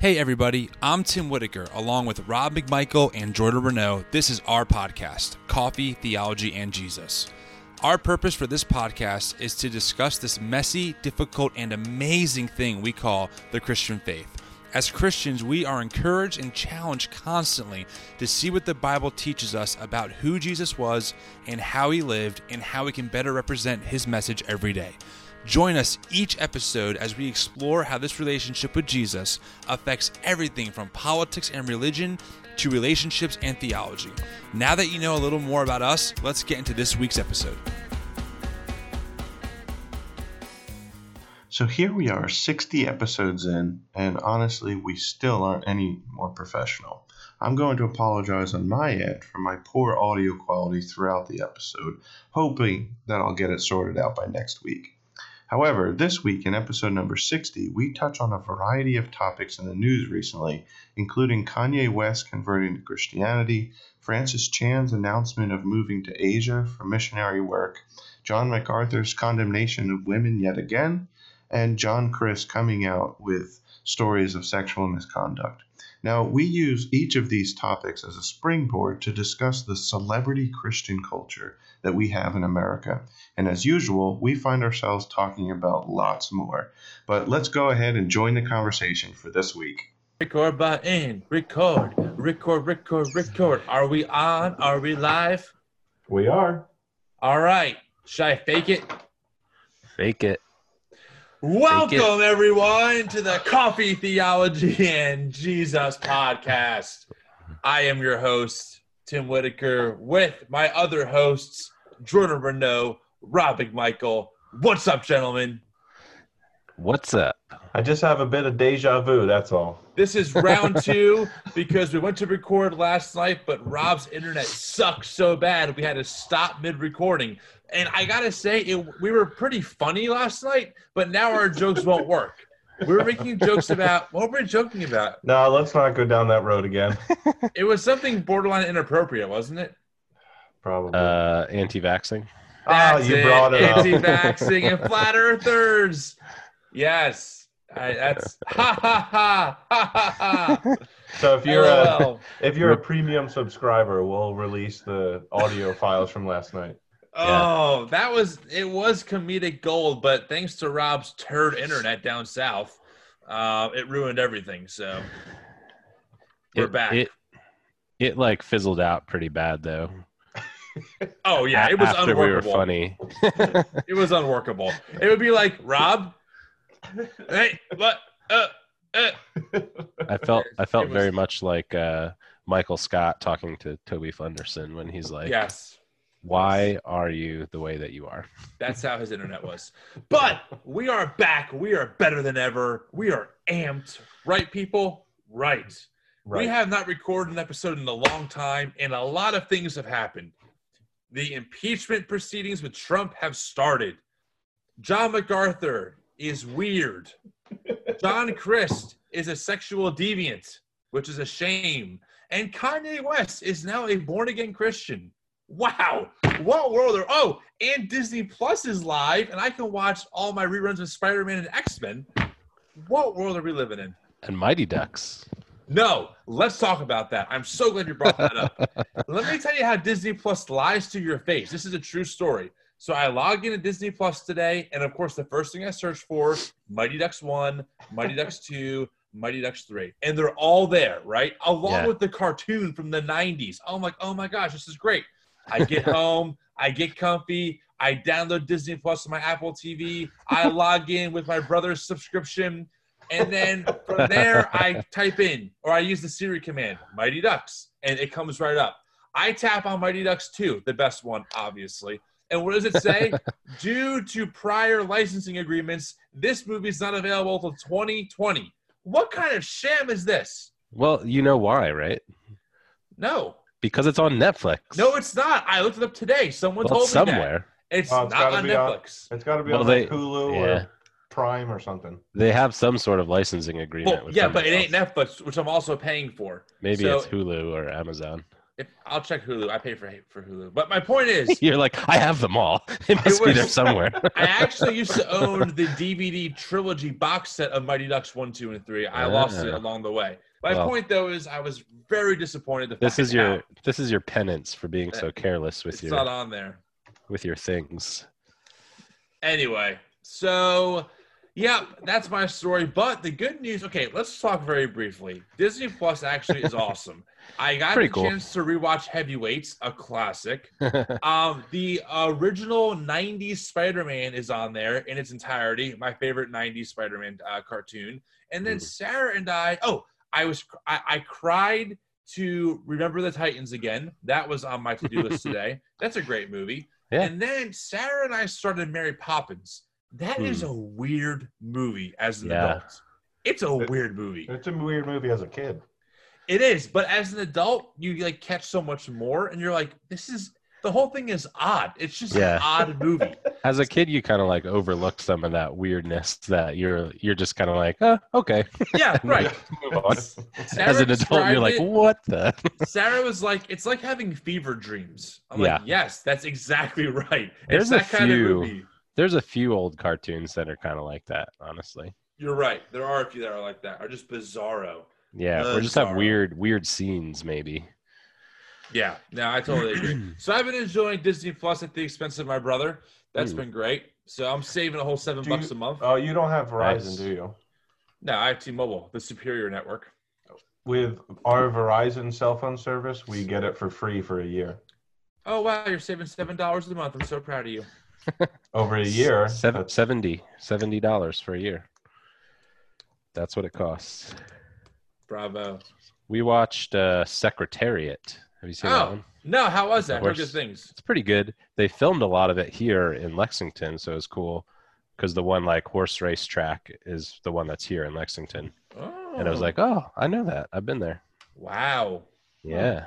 Hey, everybody, I'm Tim Whitaker, along with Rob McMichael and Jordan Renault. This is our podcast, Coffee, Theology, and Jesus. Our purpose for this podcast is to discuss this messy, difficult, and amazing thing we call the Christian faith. As Christians, we are encouraged and challenged constantly to see what the Bible teaches us about who Jesus was and how he lived and how we can better represent his message every day. Join us each episode as we explore how this relationship with Jesus affects everything from politics and religion to relationships and theology. Now that you know a little more about us, let's get into this week's episode. So here we are, 60 episodes in, and honestly, we still aren't any more professional. I'm going to apologize on my end for my poor audio quality throughout the episode, hoping that I'll get it sorted out by next week. However, this week in episode number 60, we touch on a variety of topics in the news recently, including Kanye West converting to Christianity, Francis Chan's announcement of moving to Asia for missionary work, John MacArthur's condemnation of women yet again, and John Crist coming out with stories of sexual misconduct. Now, we use each of these topics as a springboard to discuss the celebrity Christian culture that we have in America. And as usual, we find ourselves talking about lots more. But let's go ahead and join the conversation for this week. Record button. Record. Record, record, record. Are we on? Are we live? We are. All right. Should I fake it? Fake it. Welcome, everyone, to the Coffee Theology and Jesus podcast. I am your host, Tim Whitaker, with my other hosts, Jordan Renault, Rob McMichael. What's up, gentlemen? What's up? I just have a bit of deja vu, that's all. This is round two because we went to record last night, but Rob's internet sucked so bad we had to stop mid recording. And I gotta say, it, we were pretty funny last night, but now our jokes won't work. We were making jokes about what were we joking about? No, let's not go down that road again. It was something borderline inappropriate, wasn't it? Probably. Uh, anti-vaxxing. Ah, That's you brought it up. Anti-vaxxing and flat earthers. Yes, I, that's ha ha ha ha ha ha. so if you're a, if you're a premium subscriber, we'll release the audio files from last night. Oh, that was it was comedic gold, but thanks to Rob's turd internet down south, uh, it ruined everything. So we're it, back. It, it like fizzled out pretty bad though. oh yeah, it was After we were funny. It was unworkable. It would be like Rob, hey, what? Uh, uh. I felt I felt was- very much like uh, Michael Scott talking to Toby Flenderson when he's like, yes, "Why are you the way that you are?" that's how his internet was. But we are back. We are better than ever. We are amped, right, people? Right. Right. We have not recorded an episode in a long time, and a lot of things have happened. The impeachment proceedings with Trump have started. John MacArthur is weird. John Crist is a sexual deviant, which is a shame. And Kanye West is now a born again Christian. Wow. What world are oh, and Disney Plus is live, and I can watch all my reruns of Spider Man and X Men. What world are we living in? And Mighty Ducks. No, let's talk about that. I'm so glad you brought that up. Let me tell you how Disney Plus lies to your face. This is a true story. So I logged into Disney Plus today, and of course, the first thing I searched for Mighty Ducks 1, Mighty Ducks 2, Mighty Ducks 3. And they're all there, right? Along Yeah. with the cartoon from the 90s. I'm like, oh my gosh, this is great. I get home, I get comfy, I download Disney Plus on my Apple TV, I log in with my brother's subscription, and then from there I type in or I use the Siri command Mighty Ducks and it comes right up. I tap on Mighty Ducks 2, the best one, obviously. And what does it say? Due to prior licensing agreements, this movie is not available until 2020. What kind of sham is this? Well, you know why, right? No, Because it's on Netflix. no, it's not. I looked it up today. Someone well, told it's me that. somewhere. It's Oh, it's not on be on- Netflix. It's got to be Well, on they- like Hulu yeah. or Prime or something. They have some sort of licensing agreement. Well, with yeah, someone but it ain't. Netflix, which I'm also paying for. Maybe so- it's Hulu or Amazon. If I'll check Hulu, I pay for for Hulu. But my point is, You're like, I have them all. It must be was- there somewhere. I actually used to own the DVD trilogy box set of Mighty Ducks one, two, and three. I lost it Ah. along the way. My Well. point though is, I was very disappointed. This is your out this is your penance for being so careless with it's your not on there. with your things. Anyway, so yeah, that's my story. But the good news, okay, let's talk very briefly. Disney Plus actually is awesome. I got Pretty the cool. chance to rewatch Heavyweights, a classic. Um, the original '90s Spider-Man is on there in its entirety. My favorite '90s Spider-Man uh, cartoon. And then Mm. Sarah and I, oh, I was I, I cried to Remember the Titans again. That was on my to-do list today. That's a great movie. Yeah. And then Sarah and I started Mary Poppins. That is Hmm. a weird movie as an Yeah. adult. It's a weird movie. It's a weird movie as a kid. It is, but as an adult, you like catch so much more, and you're like, this is the whole thing is odd. It's just Yeah. an odd movie. As a kid, you kind of like overlooked some of that weirdness that you're you're just kind of like, oh, okay. Yeah, right. Move on. Sarah As an adult, you're like, described what the? Sarah was like, it's like having fever dreams. I'm Yeah. like, yes, that's exactly right. There's it's a kind few- of movie. There's a few old cartoons that are kind of like that, honestly. You're right. There are a few that are like that, are just bizarro. Yeah, or uh, just have weird weird scenes maybe. Yeah, no, I totally agree. so I've been enjoying Disney Plus at the expense of my brother. That's Hmm. been great. So I'm saving a whole seven Do bucks you- a month. Oh, you don't have Verizon, Nice. do you? no, I have T-Mobile, the superior network. With our Verizon cell phone service, we get it for free for a year. Oh wow, you're saving seven dollars a month. I'm so proud of you. Over a year, Seven, that's- 70 70 dollars for a year. That's what it costs. Bravo. We watched uh, Secretariat. Have you seen that Oh, one? no, how was that? I heard Horse. good things. It's pretty good. They filmed a lot of it here in Lexington, so it's cool because the one like horse race track is the one that's here in Lexington. Oh, And I was like, oh, I know that. I've been there. wow, Yeah,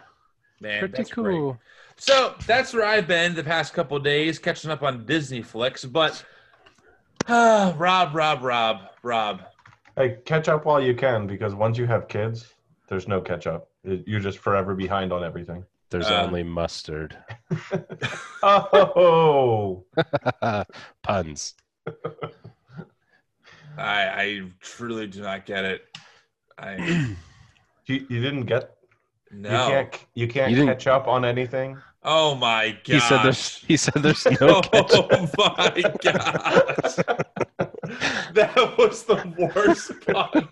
man, pretty that's great. cool. So that's where I've been the past couple of days, catching up on Disney flicks. But ah, Rob, Rob, Rob, Rob. hey, catch up while you can because once you have kids, there's no catch up. You're just forever behind on everything. There's Uh, only mustard. Oh, Puns. I, I truly do not get it. I you, you didn't get. You no. can't. You can't You catch up on anything. Oh my god. He said there's he said there's no catch. Oh my gosh. that was the worst pun.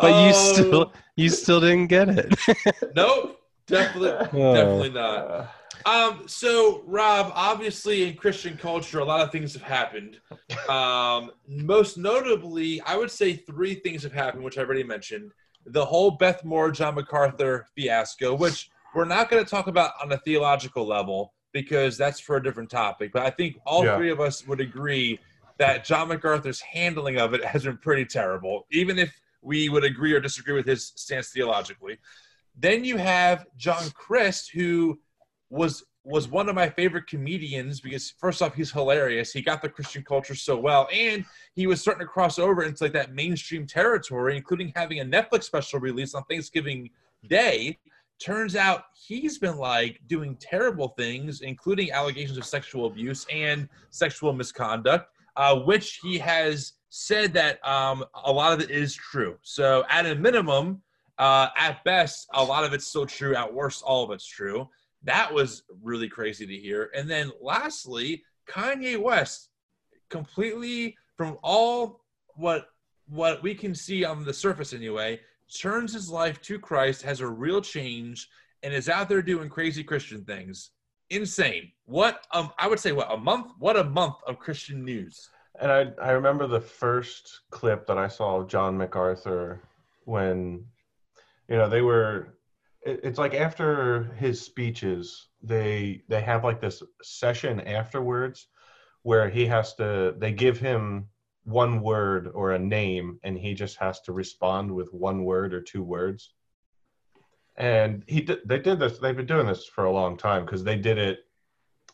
But you Oh, still you still didn't get it. Nope. Definitely Oh. definitely not. Um, so Rob, obviously in Christian culture, a lot of things have happened. Um, most notably, I would say three things have happened, which I already mentioned. The whole Beth Moore, John MacArthur fiasco, which we're not going to talk about on a theological level because that's for a different topic. But I think all Yeah. three of us would agree that John MacArthur's handling of it has been pretty terrible, even if we would agree or disagree with his stance theologically. Then you have John Crist, who was was one of my favorite comedians because first off, he's hilarious. He got the Christian culture so well, and he was starting to cross over into like that mainstream territory, including having a Netflix special release on Thanksgiving Day. Turns out he's been like doing terrible things, including allegations of sexual abuse and sexual misconduct, uh, which he has said that um, a lot of it is true. So, at a minimum, uh, at best, a lot of it's still true. At worst, all of it's true. That was really crazy to hear. And then lastly, Kanye West, completely from all what what we can see on the surface anyway, turns his life to Christ, has a real change, and is out there doing crazy Christian things. Insane. What um I would say what a month? What a month of Christian news. And I, I remember the first clip that I saw of John MacArthur when, you know, they were, it, it's like after his speeches, they they have like this session afterwards where he has to, they give him one word or a name and he just has to respond with one word or two words. And he did, they did this, they've been doing this for a long time because they did it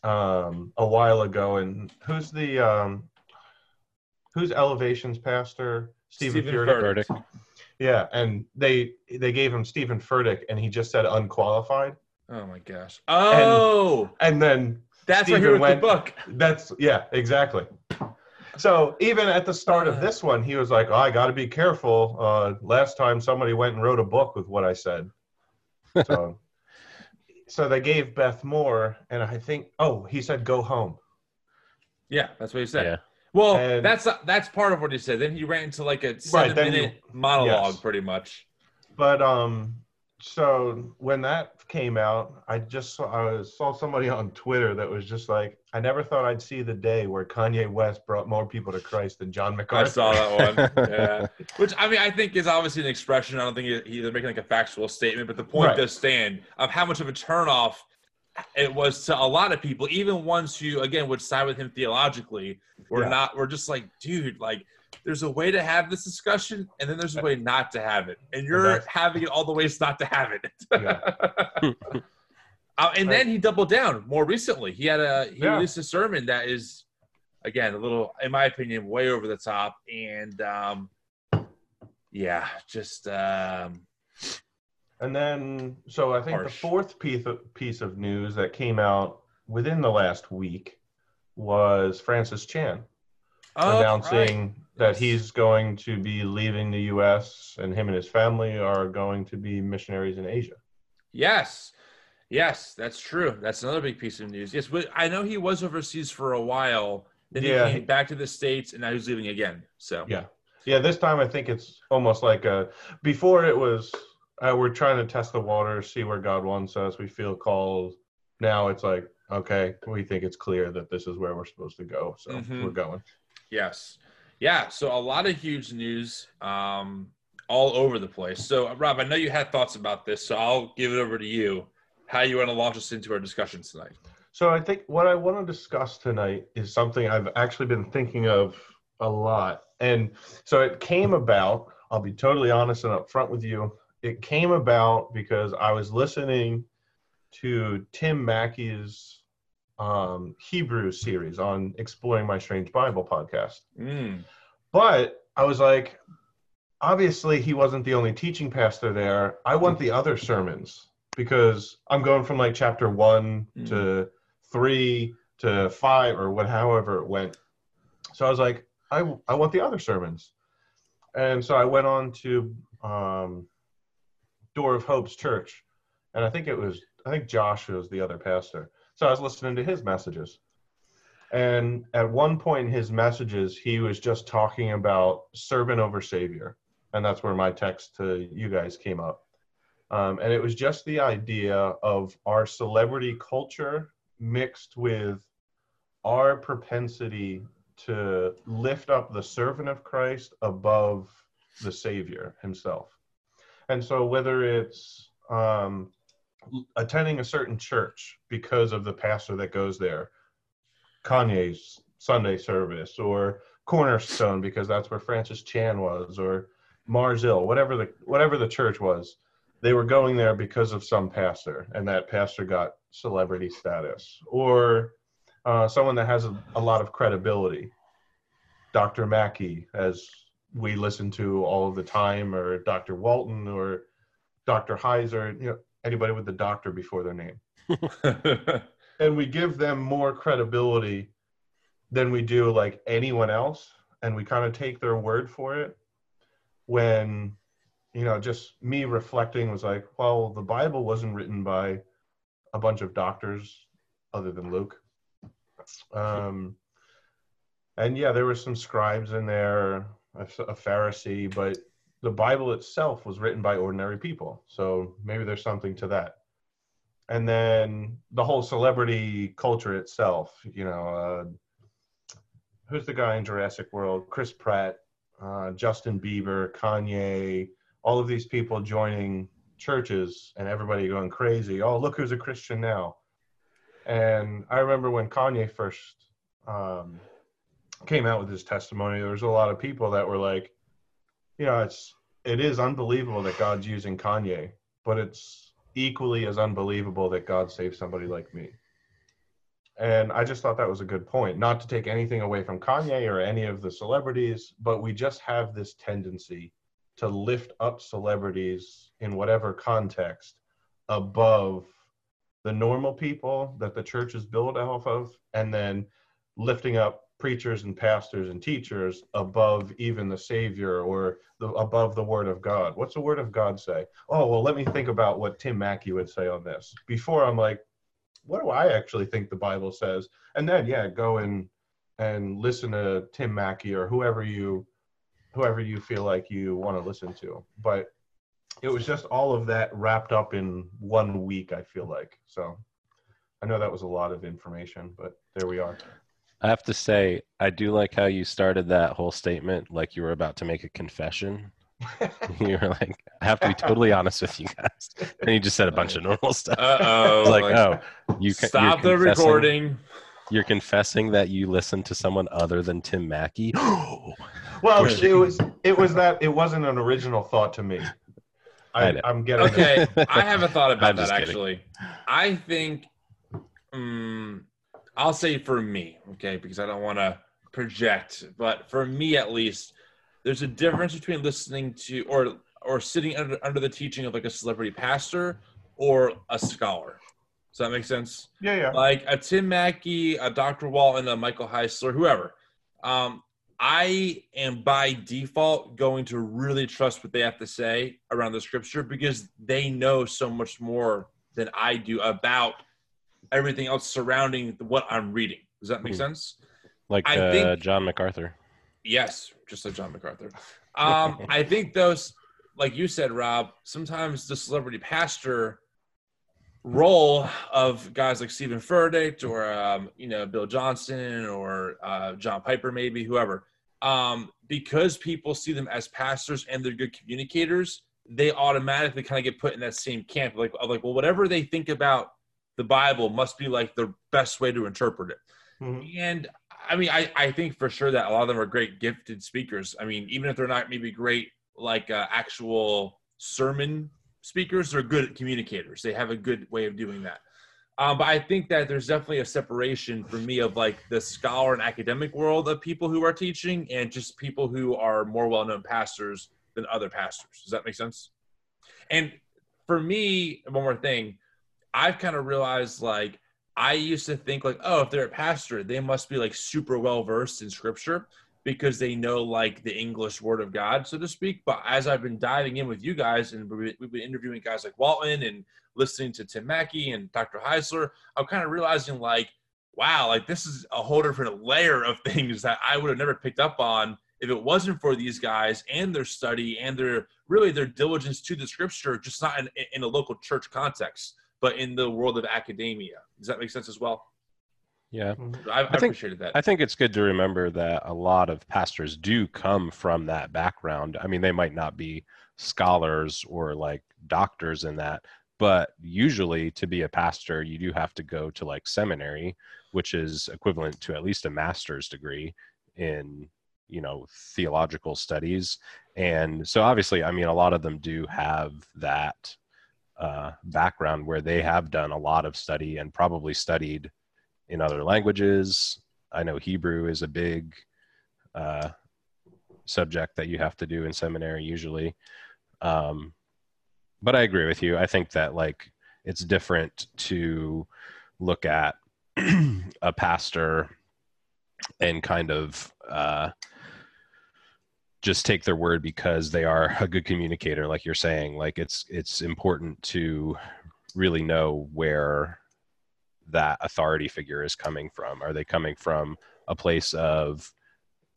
um, a while ago. And who's the, um, who's elevations pastor stephen, Stephen Furtick. Furtick. Yeah, and they they gave him Stephen Furtick, and he just said unqualified. Oh my gosh. Oh, And then that's why he wrote went- the book. that's yeah, exactly. So even at the start of this one, he was like, oh, "I got to be careful." Uh, last time somebody went and wrote a book with what I said. So, so they gave Beth Moore, and I think, oh, he said, "Go home." Yeah, that's what he said. Yeah. Well, And- that's that's part of what he said. Then he ran into like a seven then minute you- monologue, yes. pretty much. But um, so when that came out, I just saw, I saw somebody on Twitter that was just like, "I never thought I'd see the day where Kanye West brought more people to Christ than John I saw that one. Yeah, which I mean, I think is obviously an expression. I don't think he's making like a factual statement, but the point Right. does stand of how much of a turnoff it was to a lot of people, even ones who again would side with him theologically. We're Yeah. not. We're just like, dude, like. There's a way to have this discussion, and then there's a way not to have it, and you're that's- having it all the ways not to have it. Yeah. Uh, and then he doubled down more recently. He had a he Yeah. released a sermon that is, again, a little, in my opinion, way over the top. And um, yeah, just um, And then, so I think the fourth piece of, piece of news that came out within the last week was Francis Chan oh, announcing that Yes. he's going to be leaving the U.S. and him and his family are going to be missionaries in Asia. yes, yes, that's true. That's another big piece of news. Yes, but I know he was overseas for a while. Then Yeah, he came back to the states, and now he's leaving again. So Yeah. Yeah, this time I think it's almost like a. Before it was, uh, we're trying to test the water, see where God wants us. We feel called. Now it's like, okay, we think it's clear that this is where we're supposed to go, so Mhm. we're going. Yes. Yeah. So a lot of huge news um, all over the place. So, Rob, I know you had thoughts about this, so I'll give it over to you. How you want to launch us into our discussion tonight? So I think what I want to discuss tonight is something I've actually been thinking of a lot. And so it came about, I'll be totally honest and upfront with you. It came about because I was listening to Tim Mackie's um, Hebrew series on Exploring My Strange Bible podcast. Mm. But I was like, obviously, he wasn't the only teaching pastor there. I want the other sermons because I'm going from like chapter one Mm. to three to five or what, however it went. So I was like, I, I want the other sermons. And so I went on to um, Door of Hope's church. And I think it was, I think Josh was the other pastor. So I was listening to his messages. And at one point in his messages, he was just talking about servant over savior. And that's where my text to you guys came up. Um, and it was just the idea of our celebrity culture mixed with our propensity to lift up the servant of Christ above the Savior himself. And so, whether it's um, attending a certain church because of the pastor that goes there, Kanye's Sunday service, or Cornerstone because that's where Francis Chan was, or Mars Hill, whatever the whatever the church was, they were going there because of some pastor, and that pastor got celebrity status, or uh, someone that has a, a lot of credibility. Dr. Mackie, as we listen to all of the time, or Dr. Walton, or Dr. Heiser, you know, anybody with the doctor before their name. And we give them more credibility than we do like anyone else and we kind of take their word for it. When you know just me reflecting was like well the bible wasn't written by a bunch of doctors other than luke. Um and yeah there were some scribes in there a, a pharisee but the bible itself was written by ordinary people. So maybe there's something to that. And then the whole celebrity culture itself you know uh, who's the guy in jurassic world? Chris pratt uh, justin bieber kanye all of these people joining churches and everybody going crazy. Oh look who's a christian now. And i remember when kanye first um, came out with his testimony there was a lot of people that were like you know it's it is unbelievable that god's using kanye but it's equally as unbelievable that God saved somebody like me. And I just thought that was a good point. Not to take anything away from Kanye or any of the celebrities, but we just have this tendency to lift up celebrities in whatever context above the normal people that the church is built off of, and then lifting up preachers and pastors and teachers above even the Savior or the, above the Word of God. What's the Word of God say? Oh, well, let me think about what Tim Mackie would say on this. Before I'm like, what do I actually think the Bible says? And then, yeah, go and and listen to Tim Mackie or whoever you whoever you feel like you want to listen to. But it was just all of that wrapped up in one week. I feel like so. I know that was a lot of information, but there we are. I have to say, I do like how you started that whole statement like you were about to make a confession. you were like, I have to be totally honest with you guys. And you just said a bunch of normal stuff. Uh oh. like, oh, you ca- Stop the recording. You're confessing that you listened to someone other than Tim Mackie. Well, it was it was that it wasn't an original thought to me. I, I I'm getting Okay, I have a thought about I'm that actually. I think, um, I'll say for me, okay, because I don't want to project, but for me at least, there's a difference between listening to or or sitting under under the teaching of like a celebrity pastor or a scholar. Does that make sense? yeah, yeah. like a Tim Mackie, a Dr. Walton, a Michael Heiser, whoever. Um, I am by default going to really trust what they have to say around the scripture because they know so much more than I do about everything else surrounding what I'm reading. Does that make Hmm. sense? like I uh, think- John MacArthur. Yes, just like John MacArthur. Um, I think those, like you said, Rob, sometimes the celebrity pastor role of guys like Stephen Furtick or um, you know Bill Johnson or uh, John Piper, maybe whoever, um, because people see them as pastors and they're good communicators, they automatically kind of get put in that same camp. Like, of like, well, whatever they think about the Bible must be like the best way to interpret it. Mhm. And I mean, I, I think for sure that a lot of them are great gifted speakers. I mean, even if they're not maybe great like uh, actual sermon speakers, they're good communicators. They have a good way of doing that. Um, but I think that there's definitely a separation for me of like the scholar and academic world of people who are teaching and just people who are more well known pastors than other pastors. Does that make sense? And for me, one more thing, I've kind of realized like I used to think like, oh, if they're a pastor, they must be like super well versed in scripture because they know like the English word of God, so to speak. But as I've been diving in with you guys and we've been interviewing guys like Walton and listening to Tim Mackie and Dr. Heiser, I'm kind of realizing like, wow, like this is a whole different layer of things that I would have never picked up on if it wasn't for these guys and their study and their really their diligence to the scripture, just not in, in a local church context, but in the world of academia. Does that make sense as well? Yeah. Mm-hmm. I, I, think- appreciated that. I think it's good to remember that a lot of pastors do come from that background. I mean, they might not be scholars or like doctors in that, but usually to be a pastor, you do have to go to like seminary, which is equivalent to at least a master's degree in, you know, theological studies. And so obviously, I mean, a lot of them do have that uh, background where they have done a lot of study and probably studied in other languages. I know Hebrew is a big uh, subject that you have to do in seminary usually. Um, but I agree with you. I think that like it's different to look at a pastor and kind of uh, just take their word because they are a good communicator, like you're saying. Like it's it's important to really know where that authority figure is coming from. Are they coming from a place of,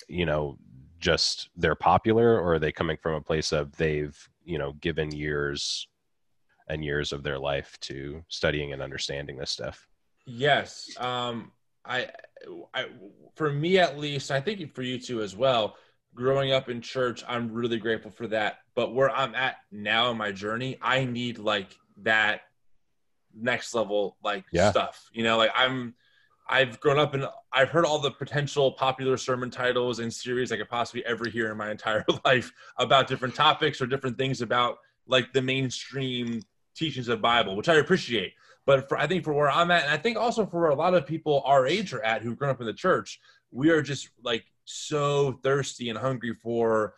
you know, just they're popular, or are they coming from a place of they've, you know, given years and years of their life to studying and understanding this stuff? Yes. Um, I, I, for me at least, I think for you too as well. Growing up in church, I'm really grateful for that. But where I'm at now in my journey, I need like that next level like Yeah. stuff. You know, like I'm, I've grown up and I've heard all the potential popular sermon titles and series I could possibly ever hear in my entire life about different topics or different things about like the mainstream teachings of Bible, which I appreciate. But for I think for where I'm at, and I think also for where a lot of people our age are at who've grown up in the church, we are just like so thirsty and hungry for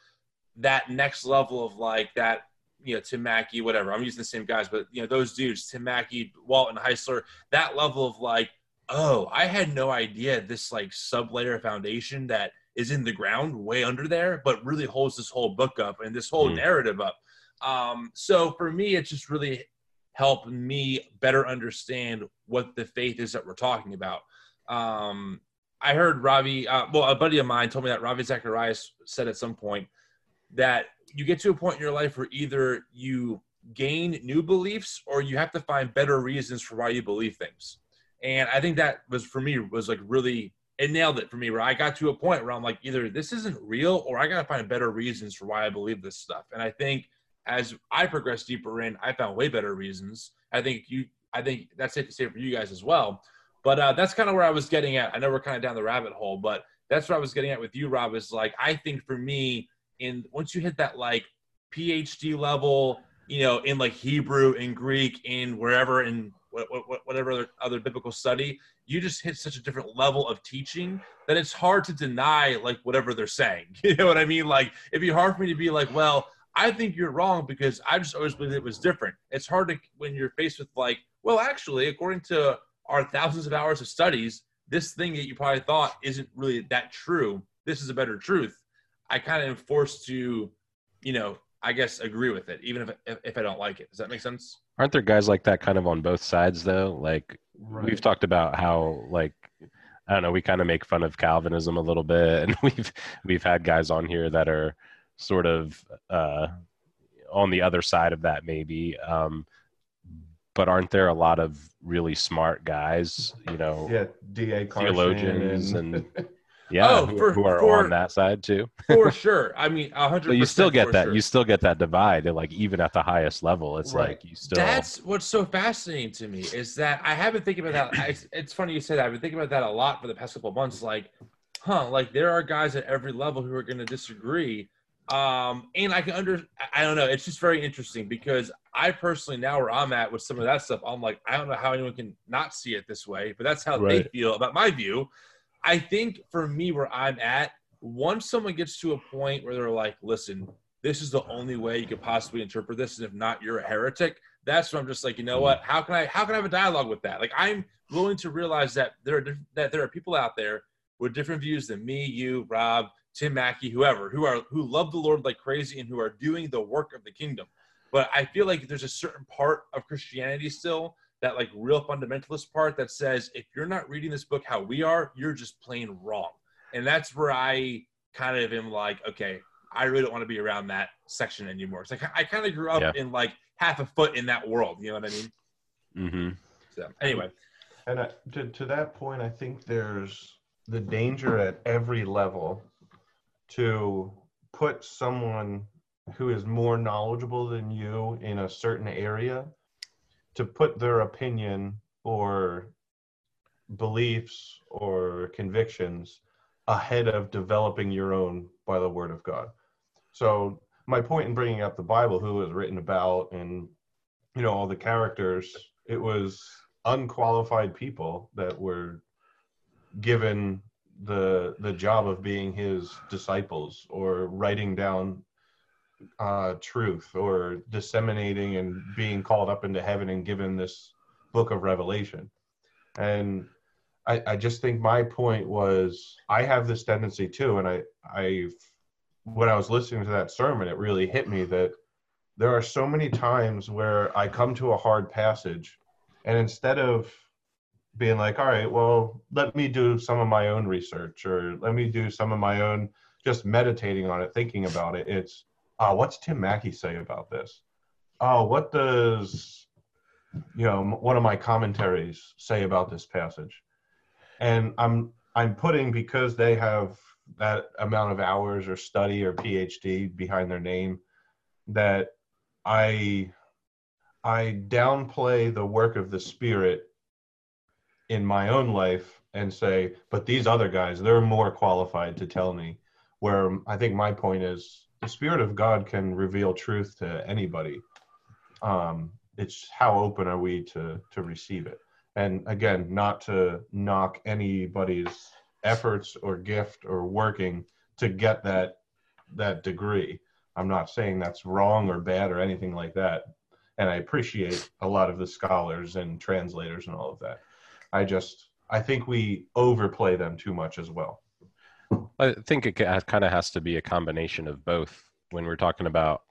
that next level of like that you know Tim Mackie, whatever. I'm using the same guys, but you know those dudes, Tim Mackie, Walton Heiser, that level of like, oh, I had no idea this like sub layer foundation that is in the ground way under there, but really holds this whole book up and this whole Mm. narrative up. Um, so for me, it's just really helped me better understand what the faith is that we're talking about. Um, I heard Ravi, uh, well, a buddy of mine told me that Ravi Zacharias said at some point that you get to a point in your life where either you gain new beliefs or you have to find better reasons for why you believe things. And I think that was for me was like really it nailed it for me where I got to a point where I'm like either this isn't real or I got to find better reasons for why I believe this stuff. And I think as I progressed deeper in, I found way better reasons. I think you I think that's safe to say for you guys as well. But uh, that's kind of where I was getting at. I know we're kind of down the rabbit hole, but that's what I was getting at with you, Rob. Is like I think for me, in once you hit that like PhD level, you know, in like Hebrew and Greek in wherever in what, what, whatever other, other biblical study, you just hit such a different level of teaching that it's hard to deny like whatever they're saying. You know what I mean? Like it'd be hard for me to be like, well, I think you're wrong because I just always believed it was different. It's hard to when you're faced with like, well, actually, according to our thousands of hours of studies, this thing that you probably thought isn't really that true. This is a better truth. I kind of am forced to, you know, I guess agree with it, even if if, if I don't like it. Does that make sense? Aren't there guys like that kind of on both sides though? Like we've talked about how like I don't know, we kind of make fun of Calvinism a little bit, and we've we've had guys on here that are sort of uh, on the other side of that, maybe. Um, but aren't there a lot of really smart guys, you know, Yeah, D.A. Theologians and, and yeah, Oh, who, for- who are for- on that side too? For sure. I mean, a hundred. But you still get that. sure. You still get that divide. Like even at the highest level, it's Right. like you still. That's what's so fascinating to me is that I have been thinking about that. It's, it's funny you say that. I've been thinking about that a lot for the past couple of months. Like, huh? Like there are guys at every level who are going to disagree. Um, and I can under. I- don't know. It's just very interesting because I personally now where I'm at with some of that stuff, I'm like, I don't know how anyone can not see it this way, but that's how they feel about my view. I think for me, where I'm at, once someone gets to a point where they're like, listen, this is the only way you could possibly interpret this, and if not, you're a heretic. That's when I'm just like, you know what? How can I how can I have a dialogue with that? Like, I'm willing to realize that there are that there are people out there with different views than me, you, Rob, Tim Mackie, whoever, who are who love the Lord like crazy and who are doing the work of the kingdom. But I feel like there's a certain part of Christianity still that like real fundamentalist part that says if you're not reading this book how we are, you're just plain wrong. And that's where I kind of am like, okay, I really don't want to be around that section anymore. It's like I kind of grew up Yeah. in like half a foot in that world. You know what I mean? hmm So anyway, And I, to, to that point, I think there's the danger at every level to put someone who is more knowledgeable than you in a certain area to put their opinion or beliefs or convictions ahead of developing your own by the word of God. So my point in bringing up the Bible, who was written about, and you know all the characters, it was unqualified people that were given the the job of being his disciples or writing down uh, truth or disseminating and being called up into heaven and given this book of revelation. And I, I just think my point was i have this tendency too and i i when i was listening to that sermon it really hit me that there are so many times where i come to a hard passage and instead of being like all right well let me do some of my own research or let me do some of my own just meditating on it thinking about it. It's uh, what's tim mackie say about this? Oh what does you know one of my commentaries say about this passage? And i'm i'm putting because they have that amount of hours or study or phd behind their name that i i downplay the work of the spirit in my own life and say but these other guys they're more qualified to tell me where i think my point is the spirit of god can reveal truth to anybody um, it's how open are we to to receive it and again not to knock anybody's efforts or gift or working to get that that degree I'm not saying that's wrong or bad or anything like that. And I appreciate a lot of the scholars and translators and all of that. I just, I think we overplay them too much as well. I think it kind of has to be a combination of both when we're talking about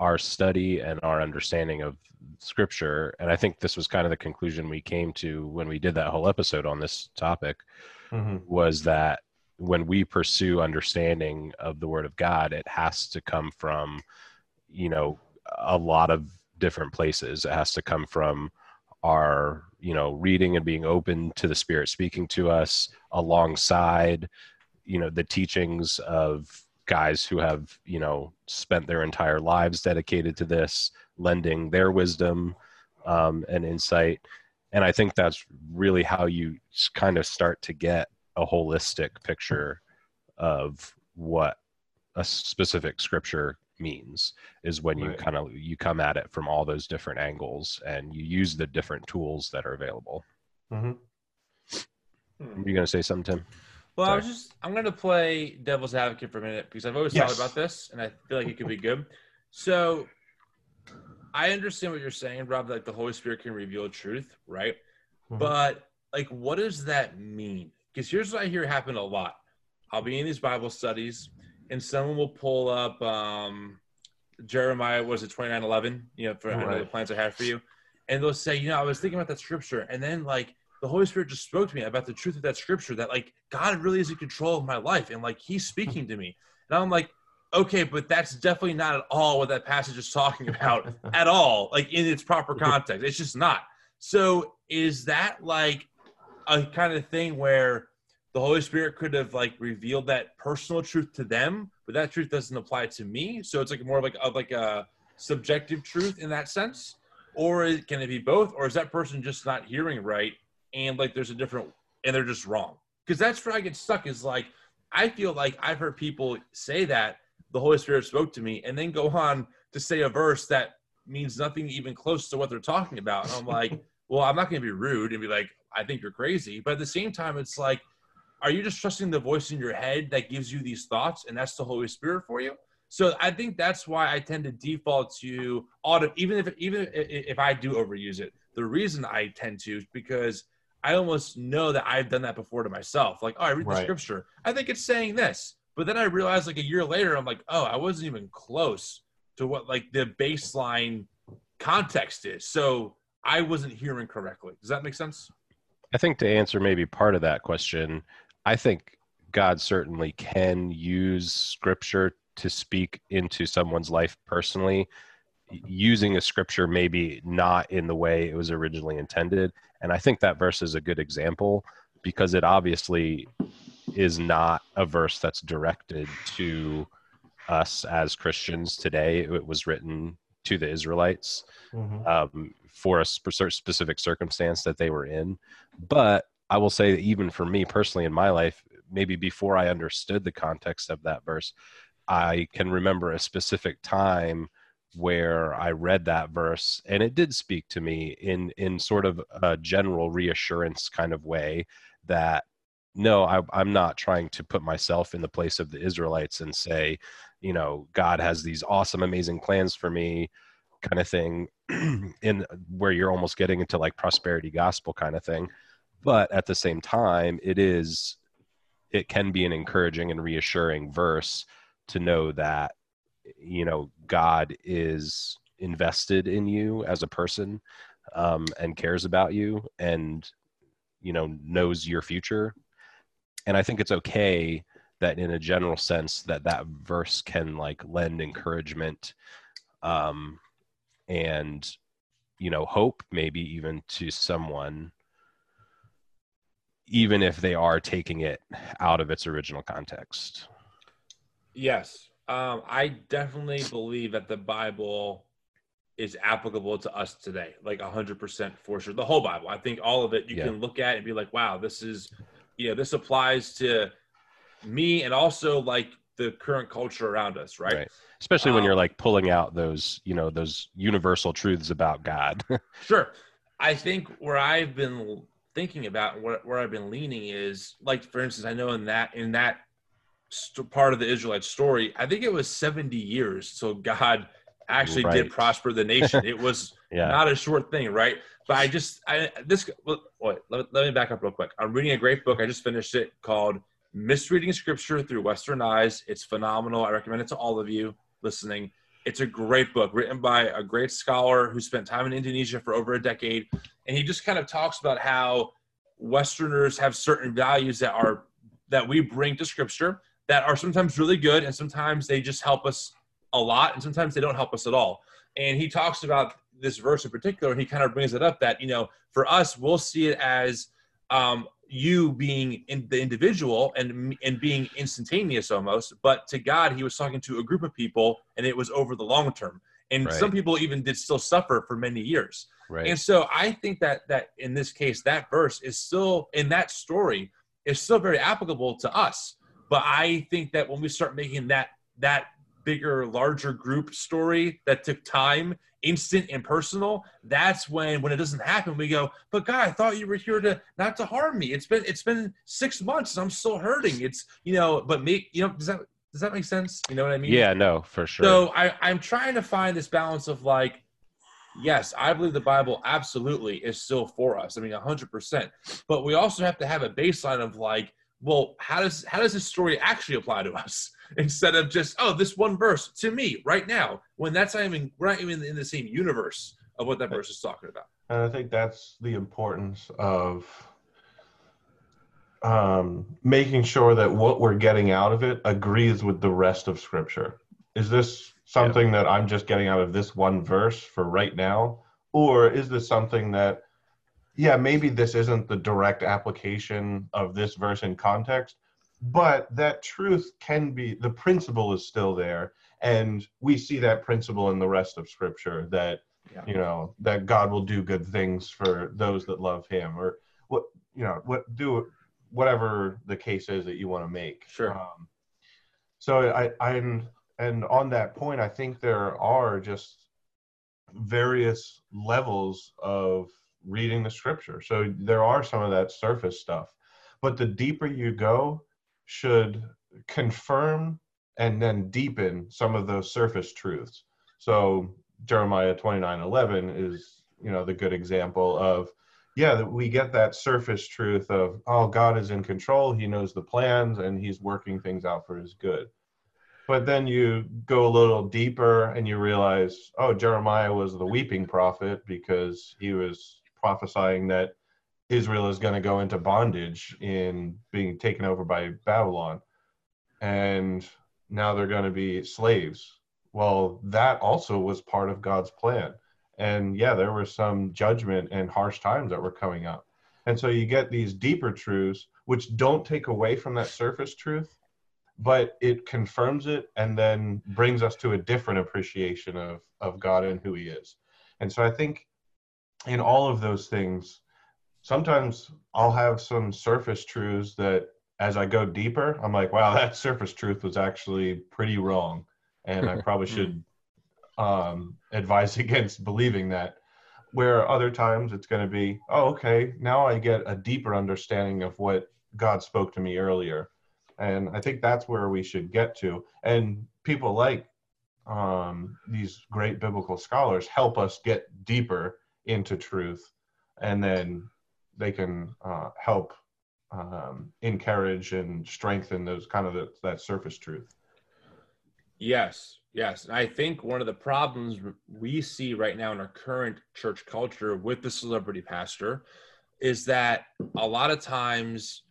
our study and our understanding of scripture. And I think this was kind of the conclusion we came to when we did that whole episode on this topic Mm-hmm. was that when we pursue understanding of the word of God, it has to come from, you know, a lot of different places. It has to come from our, you know, reading and being open to the Spirit speaking to us alongside, you know, the teachings of guys who have, you know, spent their entire lives dedicated to this, lending their wisdom um, and insight. And I think that's really how you kind of start to get a holistic picture of what a specific scripture means is when you Right. kind of you come at it from all those different angles and you use the different tools that are available. hmm Are you going to say something, Tim? Well, I was just I'm gonna play devil's advocate for a minute because I've always Yes. thought about this and I feel like it could be good. So I understand what you're saying, Rob, like the Holy Spirit can reveal truth, right? Mhm. But like what does that mean? Because here's what I hear happen a lot. I'll be in these Bible studies and someone will pull up um Jeremiah was it 2911, you know, for I know the plans I have for you. And they'll say, you know, I was thinking about that scripture, and then like the Holy Spirit just spoke to me about the truth of that scripture that like God really is in control of my life and like He's speaking to me. And I'm like, okay, but that's definitely not at all what that passage is talking about at all, like in its proper context. It's just not. So is that like a kind of thing where the Holy Spirit could have like revealed that personal truth to them, but that truth doesn't apply to me? So it's like more of like of like a subjective truth in that sense, or can it be both, or is that person just not hearing right and like there's a different and they're just wrong? Because that's where I get stuck. Is like I feel like I've heard people say that the Holy Spirit spoke to me, and then go on to say a verse that means nothing even close to what they're talking about. And I'm like, well, I'm not going to be rude and be like, I think you're crazy. But at the same time, it's like, are you just trusting the voice in your head that gives you these thoughts and that's the Holy Spirit for you? So I think that's why I tend to default to auto, even if even if, I do overuse it. The reason I tend to is because I almost know that I've done that before to myself. Like, oh, I read the Right. scripture, I think it's saying this, but then I realized like a year later, I'm like, oh, I wasn't even close to what like the baseline context is. So I wasn't hearing correctly. Does that make sense? I think to answer maybe part of that question, I think God certainly can use scripture to speak into someone's life personally, using a scripture maybe not in the way it was originally intended. And I think that verse is a good example because it obviously is not a verse that's directed to us as Christians today. It was written to the Israelites Mhm. um, for a spe- specific circumstance that they were in. But I will say that even for me personally in my life, maybe before I understood the context of that verse, I can remember a specific time where I read that verse and it did speak to me in in sort of a general reassurance kind of way that no, I, I'm not trying to put myself in the place of the Israelites and say, you know, God has these awesome, amazing plans for me, kind of thing, in where you're almost getting into like prosperity gospel kind of thing. But at the same time, it is, it can be an encouraging and reassuring verse to know that, you know, God is invested in you as a person um, and cares about you and, you know, knows your future. And i think it's okay that in a general sense that that verse can like lend encouragement um and you know hope maybe even to someone even if they are taking it out of its original context Yes. Um, I definitely believe that the Bible is applicable to us today, like 100% for sure. The whole Bible. I think all of it you Yeah. can look at and be like, wow, this is, you know, this applies to me and also like the current culture around us, right? Right. especially when Um, you're like pulling out those you know those universal truths about god Sure. I think where I've been thinking about where, where I've been leaning is like, for instance, I know in that in that st- part of the Israelite story, I think it was 70 years. So God actually did prosper the nation. It was Yeah. not a short thing, right? But I just, I this, wait, let, let me back up real quick. I'm reading a great book. I just finished it called Misreading Scripture Through Western Eyes. It's phenomenal. I recommend it to all of you listening. It's a great book written by a great scholar who spent time in Indonesia for over a decade. And he just kind of talks about how Westerners have certain values that are that we bring to scripture that are sometimes really good and sometimes they just help us a lot and sometimes they don't help us at all. And he talks about this verse in particular, and he kind of brings it up that, you know, for us, we'll see it as um, you being in the individual and and being instantaneous almost, but to God, he was talking to a group of people, and it was over the long term. And Right. some people even did still suffer for many years. Right. And so I think that that in this case, that verse is still in that story is still very applicable to us. But I think that when we start making that that bigger, larger group story that took time, instant and personal, that's when when it doesn't happen, we go, But God, I thought you were here to not to harm me. It's been it's been six months and I'm still hurting. It's you know, but make you know, does that does that make sense? You know what I mean? yeah, no, for sure. So I, I'm trying to find this balance of like, yes, I believe the Bible absolutely is still for us. I mean, hundred percent. But we also have to have a baseline of like, well, how does how does this story actually apply to us instead of just oh this one verse to me right now when that's even we're not even in the same universe of what that verse is talking about. And I think that's the importance of um, making sure that what we're getting out of it agrees with the rest of Scripture. Is this something that I'm just getting out of this one verse for right now? Or is this something that, yeah, maybe this isn't the direct application of this verse in context, but that truth can be, the principle is still there. And we see that principle in the rest of Scripture that Yeah. you know that god will do good things for those that love him or what you know what do whatever the case is that you want to make Sure. um, so i i'm and on that point i think there are just various levels of reading the scripture so there are some of that surface stuff but the deeper you go should confirm and then deepen some of those surface truths so Jeremiah 29 11 is, you know, the good example of, yeah, we get that surface truth of, oh, God is in control. He knows the plans and he's working things out for his good. But then you go a little deeper and you realize, oh, Jeremiah was the weeping prophet because he was prophesying that Israel is going to go into bondage in being taken over by Babylon. And now they're going to be slaves. Well that also was part of god's plan. And yeah there was some judgment and harsh times that were coming up. And so you get these deeper truths which don't take away from that surface truth but it confirms it and then brings us to a different appreciation of of god and who he is. And so i think in all of those things sometimes i'll have some surface truths that as i go deeper i'm like wow that surface truth was actually pretty wrong and I probably should um, advise against believing that. Where other times it's going to be, oh, okay, now I get a deeper understanding of what God spoke to me earlier, and I think that's where we should get to. And people like um, these great biblical scholars help us get deeper into truth, and then they can uh, help um, encourage and strengthen those kind of the, that surface truth. Yes, yes. And I think one of the problems we see right now in our current church culture with the celebrity pastor is that a lot of times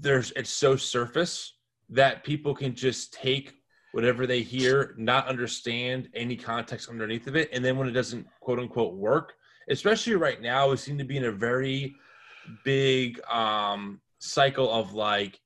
there's it's so surface that people can just take whatever they hear, not understand any context underneath of it, and then when it doesn't quote unquote work, especially right now, we seem to be in a very big um cycle of like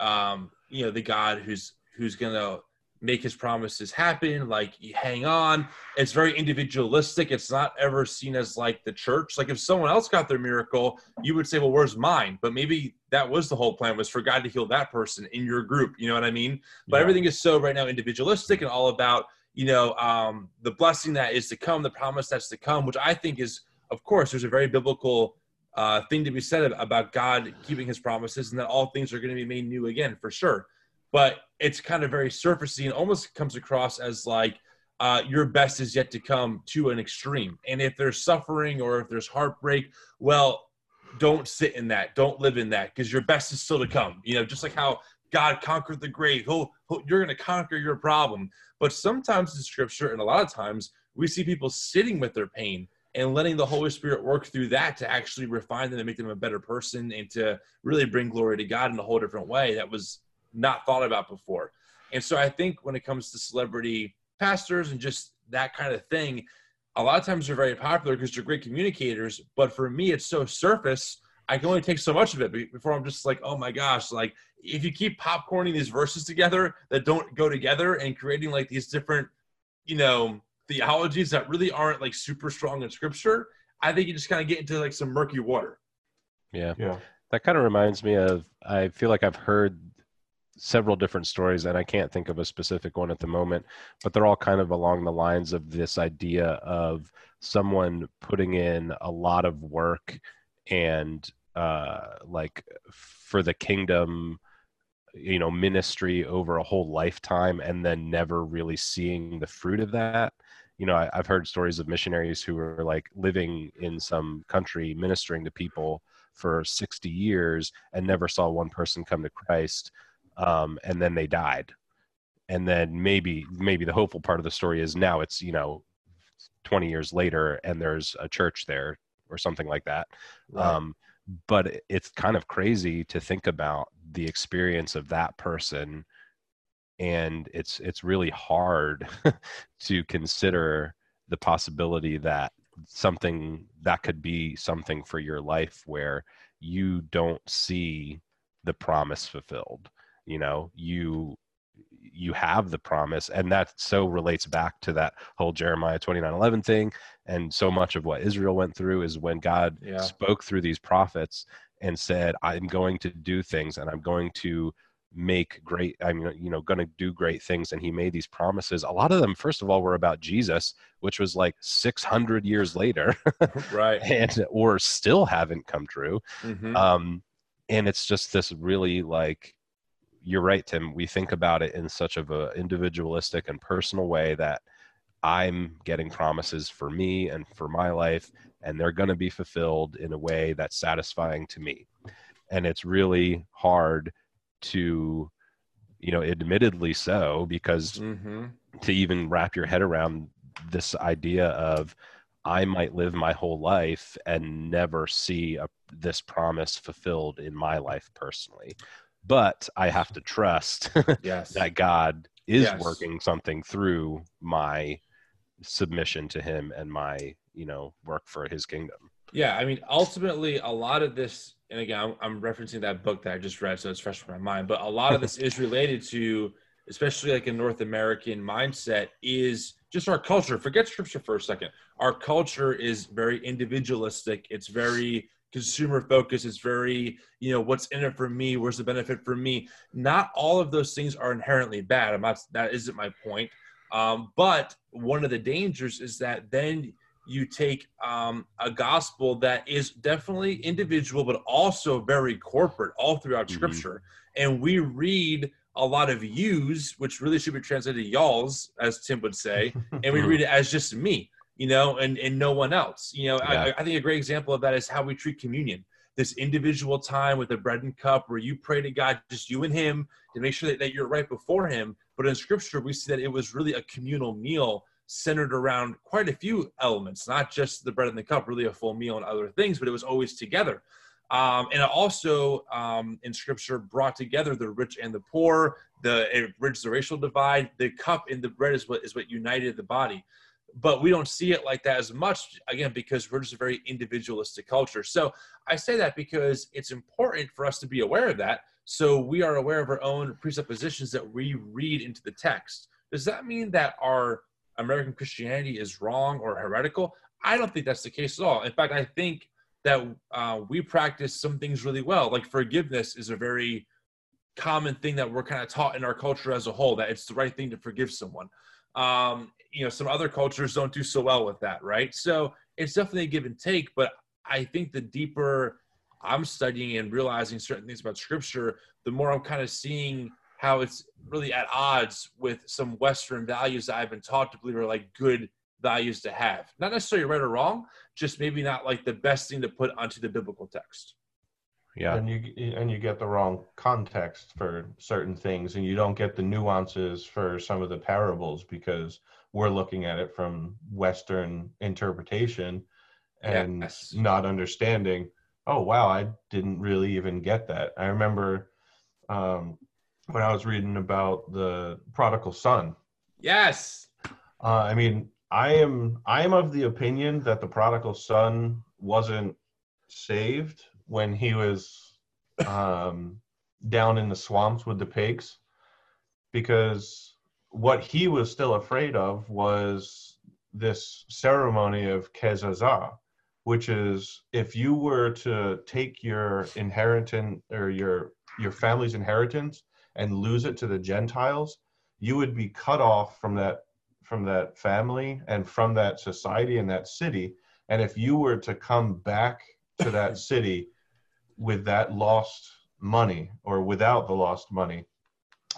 um you know the God who's who's gonna make his promises happen like hang on. It's very individualistic. It's not ever seen as like the church. Like if someone else got their miracle you would say well where's mine? But maybe that was the whole plan was for god to heal that person in your group you know what i mean? But Yeah. everything is so right now individualistic and all about you know um the blessing that is to come the promise that's to come which i think is of course there's a very biblical uh, thing to be said about God keeping his promises and that all things are going to be made new again for sure. But it's kind of very surfacey and almost comes across as like uh, your best is yet to come to an extreme. And if there's suffering or if there's heartbreak, well, don't sit in that. Don't live in that because your best is still to come. You know, just like how God conquered the grave, he'll, he'll, you're going to conquer your problem. But sometimes in scripture, and a lot of times, we see people sitting with their pain and letting the Holy Spirit work through that to actually refine them and make them a better person and to really bring glory to God in a whole different way that was not thought about before. And so I think when it comes to celebrity pastors and just that kind of thing, a lot of times they're very popular because they're great communicators. But for me, it's so surface. I can only take so much of it before I'm just like, oh my gosh, like if you keep popcorning these verses together that don't go together and creating like these different, you know, theologies that really aren't like super strong in scripture, I think you just kind of get into like some murky water. Yeah. Yeah. That kind of reminds me of I feel like I've heard several different stories and I can't think of a specific one at the moment, but they're all kind of along the lines of this idea of someone putting in a lot of work and uh like for the kingdom you know ministry over a whole lifetime and then never really seeing the fruit of that. You know I, have heard stories of missionaries who were like living in some country ministering to people for 60 years and never saw one person come to christ um, and then they died. And then maybe maybe the hopeful part of the story is now it's you know 20 years later and there's a church there or something like that. Right. um, but it's kind of crazy to think about the experience of that person and it's it's really hard to consider the possibility that something that could be something for your life where you don't see the promise fulfilled you know? You you have the promise and that so relates back to that whole jeremiah 29 11 thing and so much of what israel went through is when god yeah. spoke through these prophets and said i'm going to do things and i'm going to make great i'm you know going to do great things and he made these promises a lot of them first of all were about jesus which was like 600 years later right and or still haven't come true mm-hmm. um and it's just this really like you're right, Tim. We think about it in such of a individualistic and personal way that I'm getting promises for me and for my life, and they're going to be fulfilled in a way that's satisfying to me. And it's really hard to, you know, admittedly so, because mm-hmm. to even wrap your head around this idea of I might live my whole life and never see a, this promise fulfilled in my life personally but I have to trust yes. that God is yes. working something through my submission to him and my, you know, work for his kingdom. Yeah, I mean, ultimately, a lot of this, and again, I'm, I'm referencing that book that I just read, so it's fresh in my mind. But a lot of this is related to, especially like a North American mindset, is just our culture. Forget scripture for a second. Our culture is very individualistic. It's very consumer focus it's very you know what's in it for me where's the benefit for me. Not all of those things are inherently bad. I'm not that isn't my point. Um, but one of the dangers is that then you take um, a gospel that is definitely individual but also very corporate all throughout mm-hmm. scripture. And we read a lot of yous which really should be translated y'alls as tim would say and we read it as just me you know, and, and no one else. You know, yeah. I, I think a great example of that is how we treat communion. This individual time with the bread and cup where you pray to God, just you and Him, to make sure that, that you're right before Him. But in Scripture, we see that it was really a communal meal centered around quite a few elements, not just the bread and the cup, really a full meal and other things, but it was always together. Um, and it also um, in scripture brought together the rich and the poor the it bridged the racial divide the cup and the bread is what is what united the body but we don't see it like that as much again because we're just a very individualistic culture. So i say that because it's important for us to be aware of that so we are aware of our own presuppositions that we read into the text. Does that mean that our american christianity is wrong or heretical? I don't think that's the case at all. In fact i think that uh, we practice some things really well like forgiveness is a very common thing that we're kind of taught in our culture as a whole that it's the right thing to forgive someone um, you know some other cultures don't do so well with that right so it's definitely a give and take but I think the deeper I'm studying and realizing certain things about scripture, the more I'm kind of seeing how it's really at odds with some Western values that I've been taught to believe are like good values to have. Not necessarily right or wrong, just maybe not like the best thing to put onto the biblical text. Yeah. and you and you get the wrong context for certain things and you don't get the nuances for some of the parables because we're looking at it from western interpretation and Yes. not understanding oh wow i didn't really even get that i remember um, when i was reading about the prodigal son Yes. uh, I mean, I am I am of the opinion that the prodigal son wasn't saved when he was um, down in the swamps with the pigs, because what he was still afraid of was this ceremony of kezazah, which is if you were to take your inheritance or your your family's inheritance and lose it to the Gentiles, you would be cut off from that from that family and from that society and that city. And if you were to come back to that city with that lost money or without the lost money,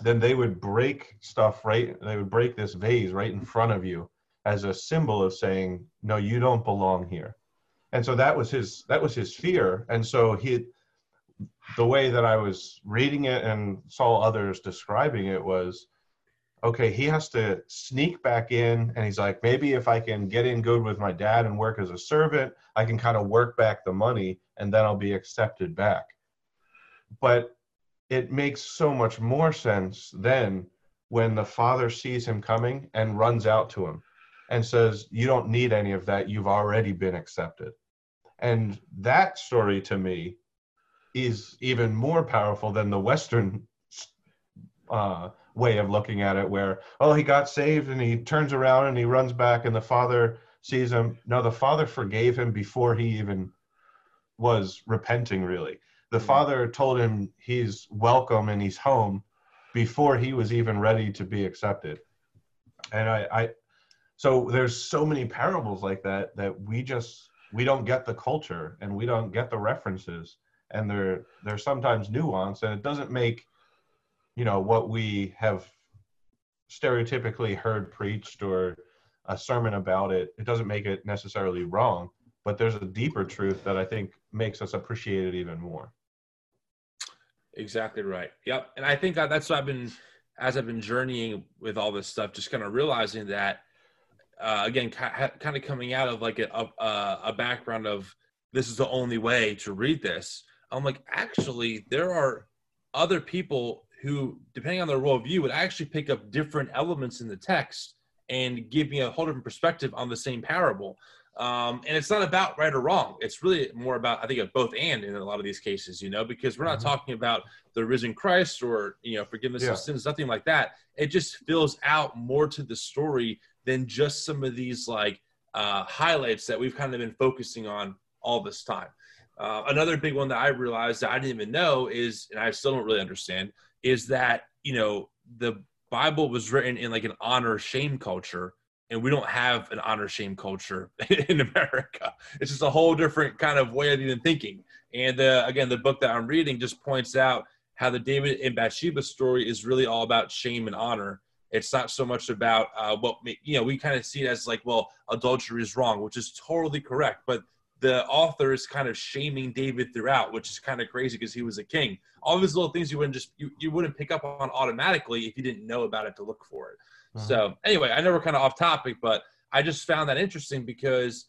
then they would break stuff right. They would break this vase right in front of you as a symbol of saying, "No, you don't belong here." And so that was his that was his fear. And so he, the way that I was reading it and saw others describing it was, okay, he has to sneak back in, and he's like, maybe if I can get in good with my dad and work as a servant, I can kind of work back the money, and then I'll be accepted back. But it makes so much more sense then when the father sees him coming and runs out to him and says, You don't need any of that. You've already been accepted. And that story to me is even more powerful than the Western uh, way of looking at it, where, oh, he got saved and he turns around and he runs back and the father sees him. No, the father forgave him before he even was repenting, really. The mm-hmm. father told him he's welcome and he's home before he was even ready to be accepted. And I, I so there's so many parables like that that we just we don't get the culture and we don't get the references and they're they're sometimes nuanced and it doesn't make you know what we have stereotypically heard preached or a sermon about it it doesn't make it necessarily wrong but there's a deeper truth that i think makes us appreciate it even more Exactly right. Yep. And I think that's what I've been, as I've been journeying with all this stuff, just kind of realizing that, uh, again, kind of coming out of like a, a, a background of this is the only way to read this. I'm like, actually, there are other people who, depending on their worldview, would actually pick up different elements in the text and give me a whole different perspective on the same parable. Um, and it's not about right or wrong. It's really more about, I think, of both and in a lot of these cases, you know, because we're not Mhm. talking about the risen Christ or, you know, forgiveness Yeah. of sins, nothing like that. It just fills out more to the story than just some of these like uh, highlights that we've kind of been focusing on all this time. Uh, another big one that I realized that I didn't even know is, and I still don't really understand, is that, you know, the Bible was written in like an honor shame culture and we don't have an honor shame culture in America. It's just a whole different kind of way of even thinking. And uh, again, the book that I'm reading just points out how the David and Bathsheba story is really all about shame and honor. It's not so much about uh, what you know. We kind of see it as like, well, adultery is wrong, which is totally correct. But the author is kind of shaming David throughout, which is kind of crazy because he was a king. All these little things you wouldn't just you, you wouldn't pick up on automatically if you didn't know about it to look for it. Uh-huh. So anyway, I know we're kind of off topic, but I just found that interesting because,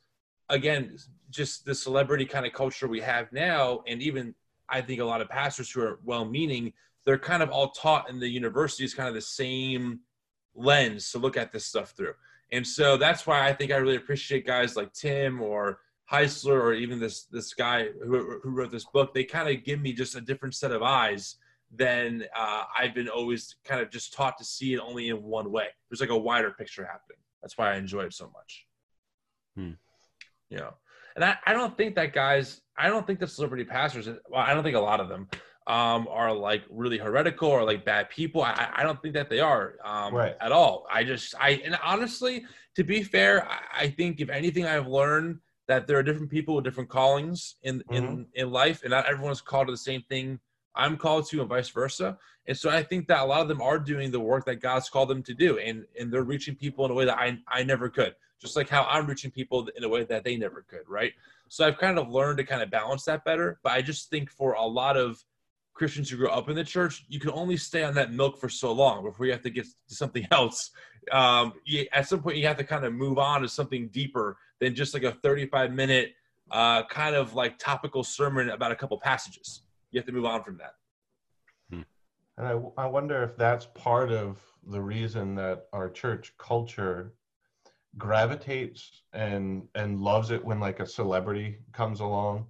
again, just the celebrity kind of culture we have now, and even I think a lot of pastors who are well-meaning, they're kind of all taught in the universities kind of the same lens to look at this stuff through. And so that's why I think I really appreciate guys like Tim or Heiser or even this this guy who, who wrote this book. They kind of give me just a different set of eyes than uh, I've been always kind of just taught to see it only in one way. There's like a wider picture happening. That's why I enjoy it so much. Hmm. You know, and I, I don't think that guys, I don't think that celebrity pastors, well, I don't think a lot of them um, are like really heretical or like bad people. I, I don't think that they are um, Right. at all. I just, I, and honestly, to be fair, I, I think if anything I've learned that there are different people with different callings in in Mhm. in life, and not everyone's called to the same thing I'm called to, and vice versa. And so I think that a lot of them are doing the work that God's called them to do, and and they're reaching people in a way that I I never could, just like how I'm reaching people in a way that they never could, right? So I've kind of learned to kind of balance that better. But I just think for a lot of Christians who grow up in the church, you can only stay on that milk for so long before you have to get to something else. Um, you, at some point, you have to kind of move on to something deeper than just like a 35 minute uh, kind of like topical sermon about a couple passages. You have to move on from that. And I, I wonder if that's part of the reason that our church culture gravitates and and loves it when like a celebrity comes along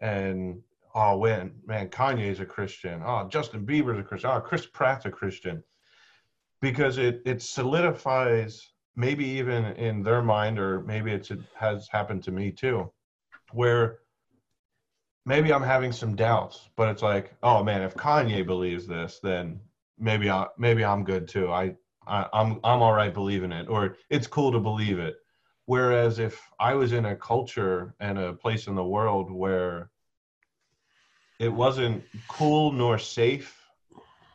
and oh when man Kanye's a Christian oh Justin Bieber's a Christian oh Chris Pratt's a Christian because it it solidifies maybe even in their mind or maybe it's it has happened to me too where maybe I'm having some doubts, but it's like, oh man, if Kanye believes this, then maybe I maybe I'm good too. I, I I'm I'm all right believing it, or it's cool to believe it. Whereas if I was in a culture and a place in the world where it wasn't cool nor safe,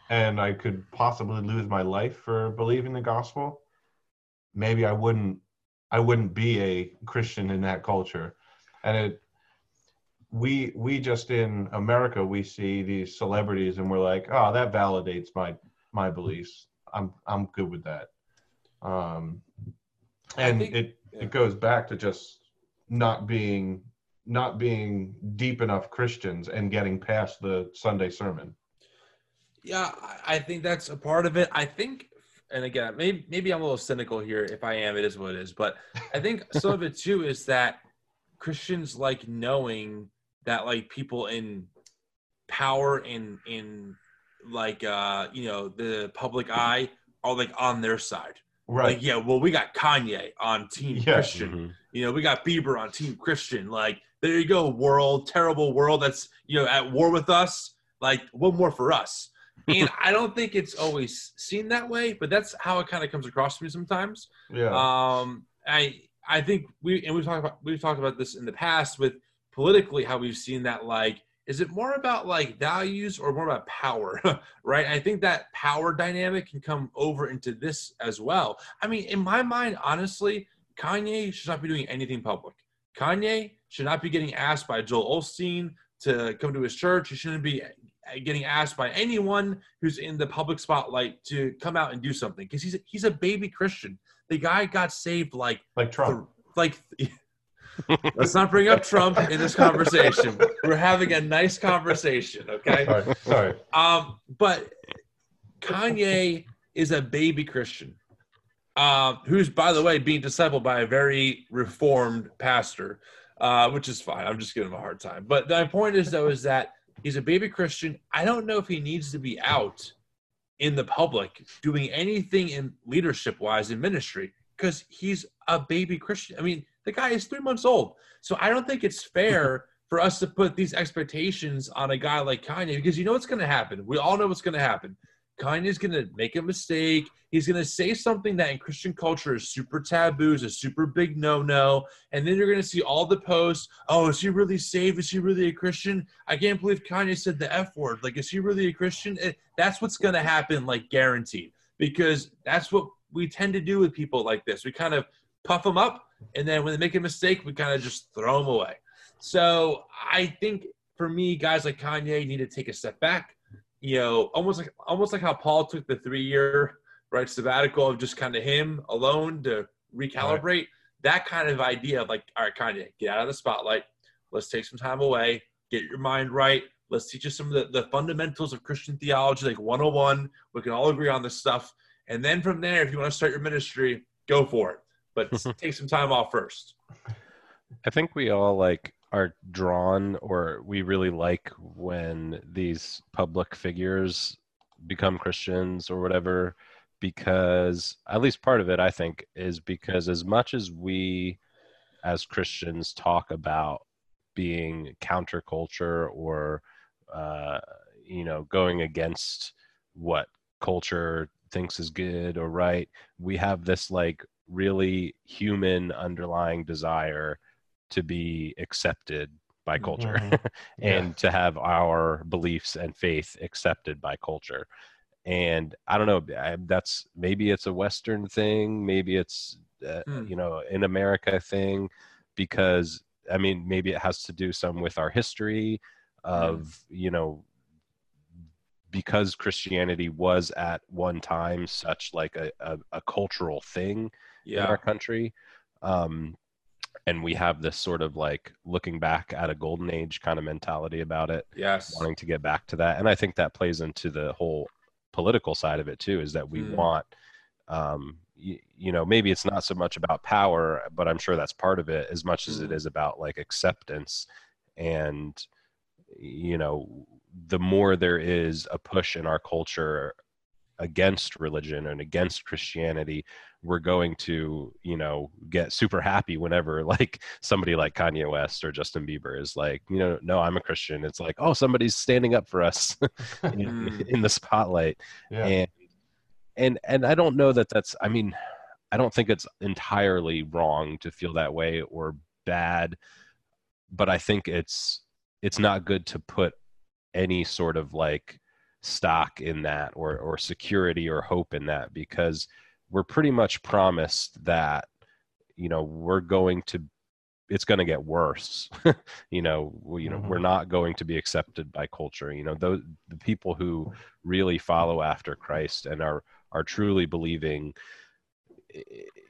and I could possibly lose my life for believing the gospel, maybe I wouldn't I wouldn't be a Christian in that culture. And it we we just in America we see these celebrities and we're like, oh, that validates my my beliefs. I'm I'm good with that. Um, and think- it yeah. it goes back to just not being not being deep enough Christians and getting past the Sunday sermon. Yeah, I- I think that's a part of it. I think, and again, maybe maybe I'm a little cynical here. If I am, it is what it is. But I think some of it too is that Christians like knowing that like people in power in in like uh you know the public eye are like on their side. Right. Like yeah, well we got Kanye on Team Yeah. Christian. Mhm. You know, we got Bieber on Team Christian. Like, there you go, world, terrible world that's, you know, at war with us. Like, one more for us. And I don't think it's always seen that way, but that's how it kind of comes across to me sometimes. yeah. Um, I I think we and we've talked about we've talked about this in the past with politically how we've seen that like is it more about like values or more about power right i think that power dynamic can come over into this as well i mean in my mind honestly kanye should not be doing anything public kanye should not be getting asked by joel osteen to come to his church he shouldn't be getting asked by anyone who's in the public spotlight to come out and do something because he's he's a baby christian the guy got saved like like Trump. like let's not bring up Trump in this conversation. We're having a nice conversation, okay? Sorry. Sorry. Um, but Kanye is a baby Christian, um, who's by the way being discipled by a very reformed pastor, uh, which is fine. I'm just giving him a hard time. But my point is though is that he's a baby Christian. I don't know if he needs to be out in the public doing anything in leadership wise in ministry because he's a baby Christian. I mean, the guy is three months old. So I don't think it's fair for us to put these expectations on a guy like Kanye because you know what's going to happen. We all know what's going to happen. Kanye's going to make a mistake. He's going to say something that in Christian culture is super taboo, is a super big no no. And then you're going to see all the posts. Oh, is he really saved? Is he really a Christian? I can't believe Kanye said the F word. Like, is he really a Christian? It, that's what's going to happen, like, guaranteed. Because that's what we tend to do with people like this. We kind of puff them up, and then when they make a mistake, we kind of just throw them away. So I think for me, guys like Kanye need to take a step back. You know, almost like almost like how Paul took the three year right sabbatical of just kind of him alone to recalibrate. That kind of idea of like, all right, Kanye, get out of the spotlight. Let's take some time away. Get your mind right. Let's teach you some of the, the fundamentals of Christian theology, like 101. We can all agree on this stuff. And then from there, if you want to start your ministry, go for it. But take some time off first. I think we all like are drawn or we really like when these public figures become Christians or whatever because at least part of it I think is because as much as we as Christians talk about being counterculture or uh, you know going against what culture thinks is good or right we have this like really human underlying desire to be accepted by culture Mhm. Yeah. and to have our beliefs and faith accepted by culture and i don't know I, that's maybe it's a western thing maybe it's uh, Hmm. you know an america thing because i mean maybe it has to do some with our history of you know because christianity was at one time such like a, a, a cultural thing in our country um and we have this sort of like looking back at a golden age kind of mentality about it Yes. wanting to get back to that and i think that plays into the whole political side of it too is that we Mm. want um you, you know maybe it's not so much about power but i'm sure that's part of it as much as it Mm. is about like acceptance and you know the more there is a push in our culture against religion and against christianity we're going to you know get super happy whenever like somebody like kanye west or justin bieber is like you know no i'm a christian it's like oh somebody's standing up for us in, Mm. in the spotlight yeah. and and and i don't know that that's i mean i don't think it's entirely wrong to feel that way or bad but i think it's it's not good to put any sort of like stock in that or or security or hope in that because we're pretty much promised that you know we're going to it's going to get worse. You know we, you know we're Mhm. not going to be accepted by culture. You know those the people who really follow after Christ and are are truly believing eh,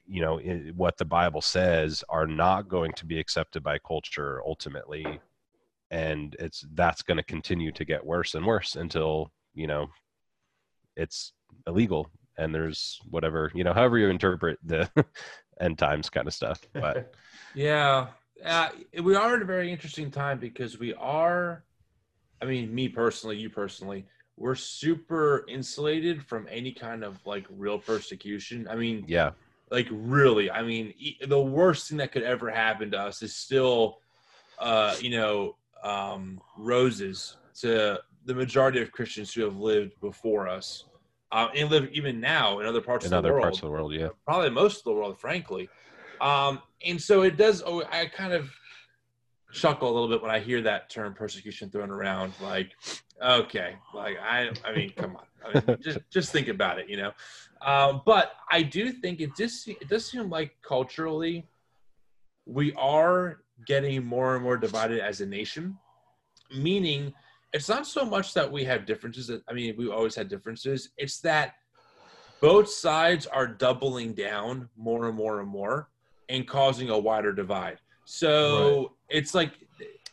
you know i- what the bible says are not going to be accepted by culture ultimately. And it's that's going to continue to get worse and worse until you know it's illegal and there's whatever you know however you interpret the end times kind of stuff but Yeah, uh, we are in a very interesting time because we are. I mean, me personally, you personally, we're super insulated from any kind of like real persecution. I mean, yeah like really, I mean, e- the worst thing that could ever happen to us is still, uh, you know, um, roses to the majority of Christians who have lived before us, uh, and live even now in other parts in of the other world parts of the world yeah probably most of the world, frankly. Um, and so it does. Oh, I kind of chuckle a little bit when I hear that term persecution thrown around. Like, okay, like I, I mean, come on, I mean, just just think about it, you know. Um, but I do think it just it does seem like culturally we are getting more and more divided as a nation. Meaning, it's not so much that we have differences. I mean, we always had differences. It's that both sides are doubling down more and more and more and causing a wider divide. So it's like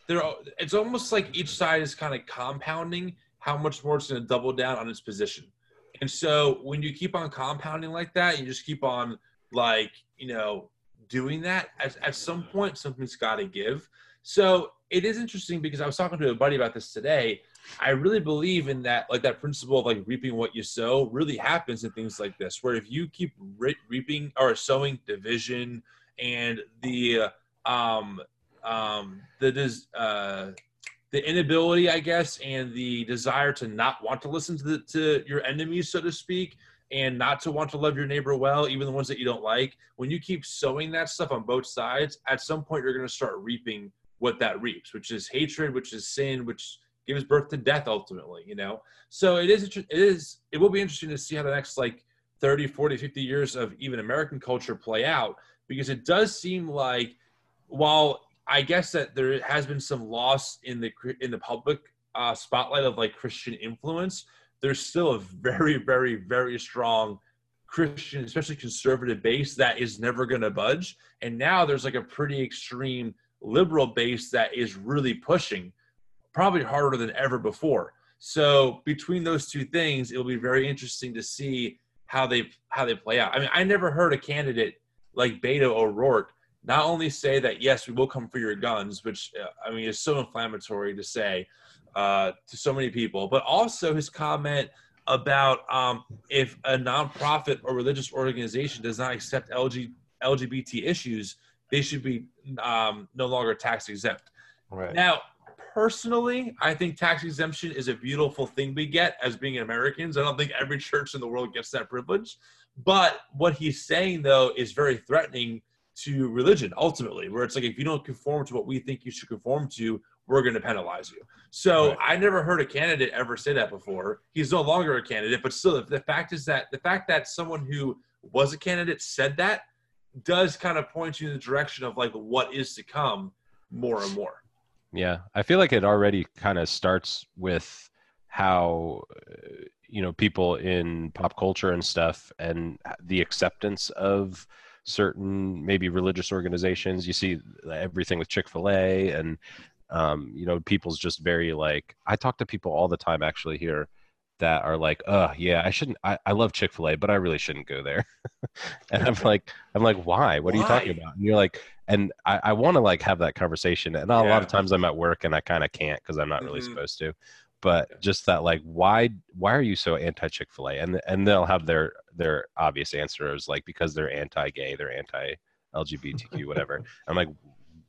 there it's almost like each side is kind of compounding how much more it's going to double down on its position. And so when you keep on compounding like that, you just keep on like, you know, doing that at, at some point something's got to give. So it is interesting because I was talking to a buddy about this today. I really believe in that, like that principle of like reaping what you sow really happens in things like this, where if you keep re- reaping or sowing division and the um um the uh the inability, I guess, and the desire to not want to listen to the, to your enemies, so to speak, and not to want to love your neighbor well, even the ones that you don't like. When you keep sowing that stuff on both sides, at some point you're going to start reaping what that reaps, which is hatred, which is sin, which gives birth to death ultimately, you know? So it is, it is, it will be interesting to see how the next like 30, 40, 50 years of even American culture play out because it does seem like while I guess that there has been some loss in the in the public uh, spotlight of like Christian influence, there's still a very, very, very strong Christian, especially conservative base that is never going to budge. And now there's like a pretty extreme liberal base that is really pushing, probably harder than ever before. So between those two things, it'll be very interesting to see how they how they play out. I mean, I never heard a candidate like Beto O'Rourke not only say that yes, we will come for your guns, which uh, I mean is so inflammatory to say uh, to so many people, but also his comment about um, if a nonprofit or religious organization does not accept LG, LGBT issues, they should be um, no longer tax exempt. Right. Now, personally, I think tax exemption is a beautiful thing we get as being Americans. I don't think every church in the world gets that privilege. But what he's saying, though, is very threatening to religion ultimately, where it's like if you don't conform to what we think you should conform to, we're going to penalize you. So Right. I never heard a candidate ever say that before. He's no longer a candidate, but still, the fact is that the fact that someone who was a candidate said that does kind of point you in the direction of like what is to come more and more. Yeah, I feel like it already kind of starts with how you know people in pop culture and stuff and the acceptance of certain maybe religious organizations. You see everything with Chick-fil-A and um, you know people's just very like I talk to people all the time actually here that are like, oh yeah, I shouldn't I, I love Chick-fil-A, but I really shouldn't go there." and I'm like I'm like, "Why? What are you talking about?" And you're like, and I, I want to like have that conversation and a lot of times i'm at work and i kind of can't because i'm not really Mhm. supposed to but Yeah. just that like why why are you so anti chick-fil-a and and they'll have their their obvious answers like because they're anti-gay they're anti lgbtq whatever i'm like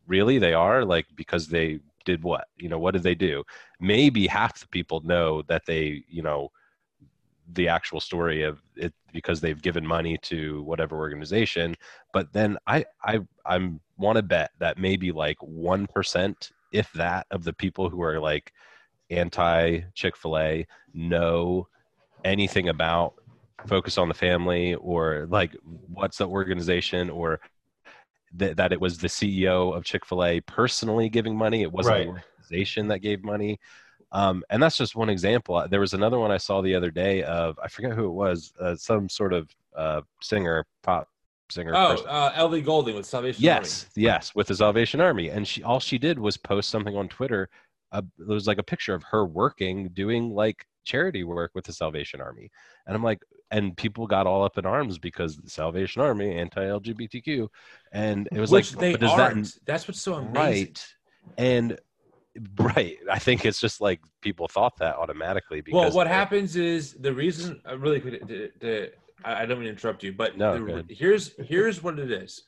really they are like because they did what? You know what did they do? Maybe half the people know that they you know the actual story of it because they've given money to whatever organization. But then i i i'm want to bet that maybe like 1% if that of the people who are like anti chick-fil-a know anything about focus on the family or like what's the organization or th- that it was the ceo of chick-fil-a personally giving money it wasn't the organization that gave money um, and that's just one example. There was another one I saw the other day of I forget who it was, uh, some sort of uh, singer, pop singer. Oh, person. uh, Ellie Goulding with Salvation Army. yes, yes, with the Salvation Army, and she all she did was post something on Twitter. Uh, it was like a picture of her working, doing like charity work with the Salvation Army, and I'm like, and people got all up in arms because the Salvation Army anti-LGBTQ, and it was Which like, they but does aren't. That's what's so amazing. right? And right, I think it's just like people thought that automatically because Well, what happens is the reason. Uh, really quick, to, to, I I don't mean to interrupt you, but No, the- here's here's what it is: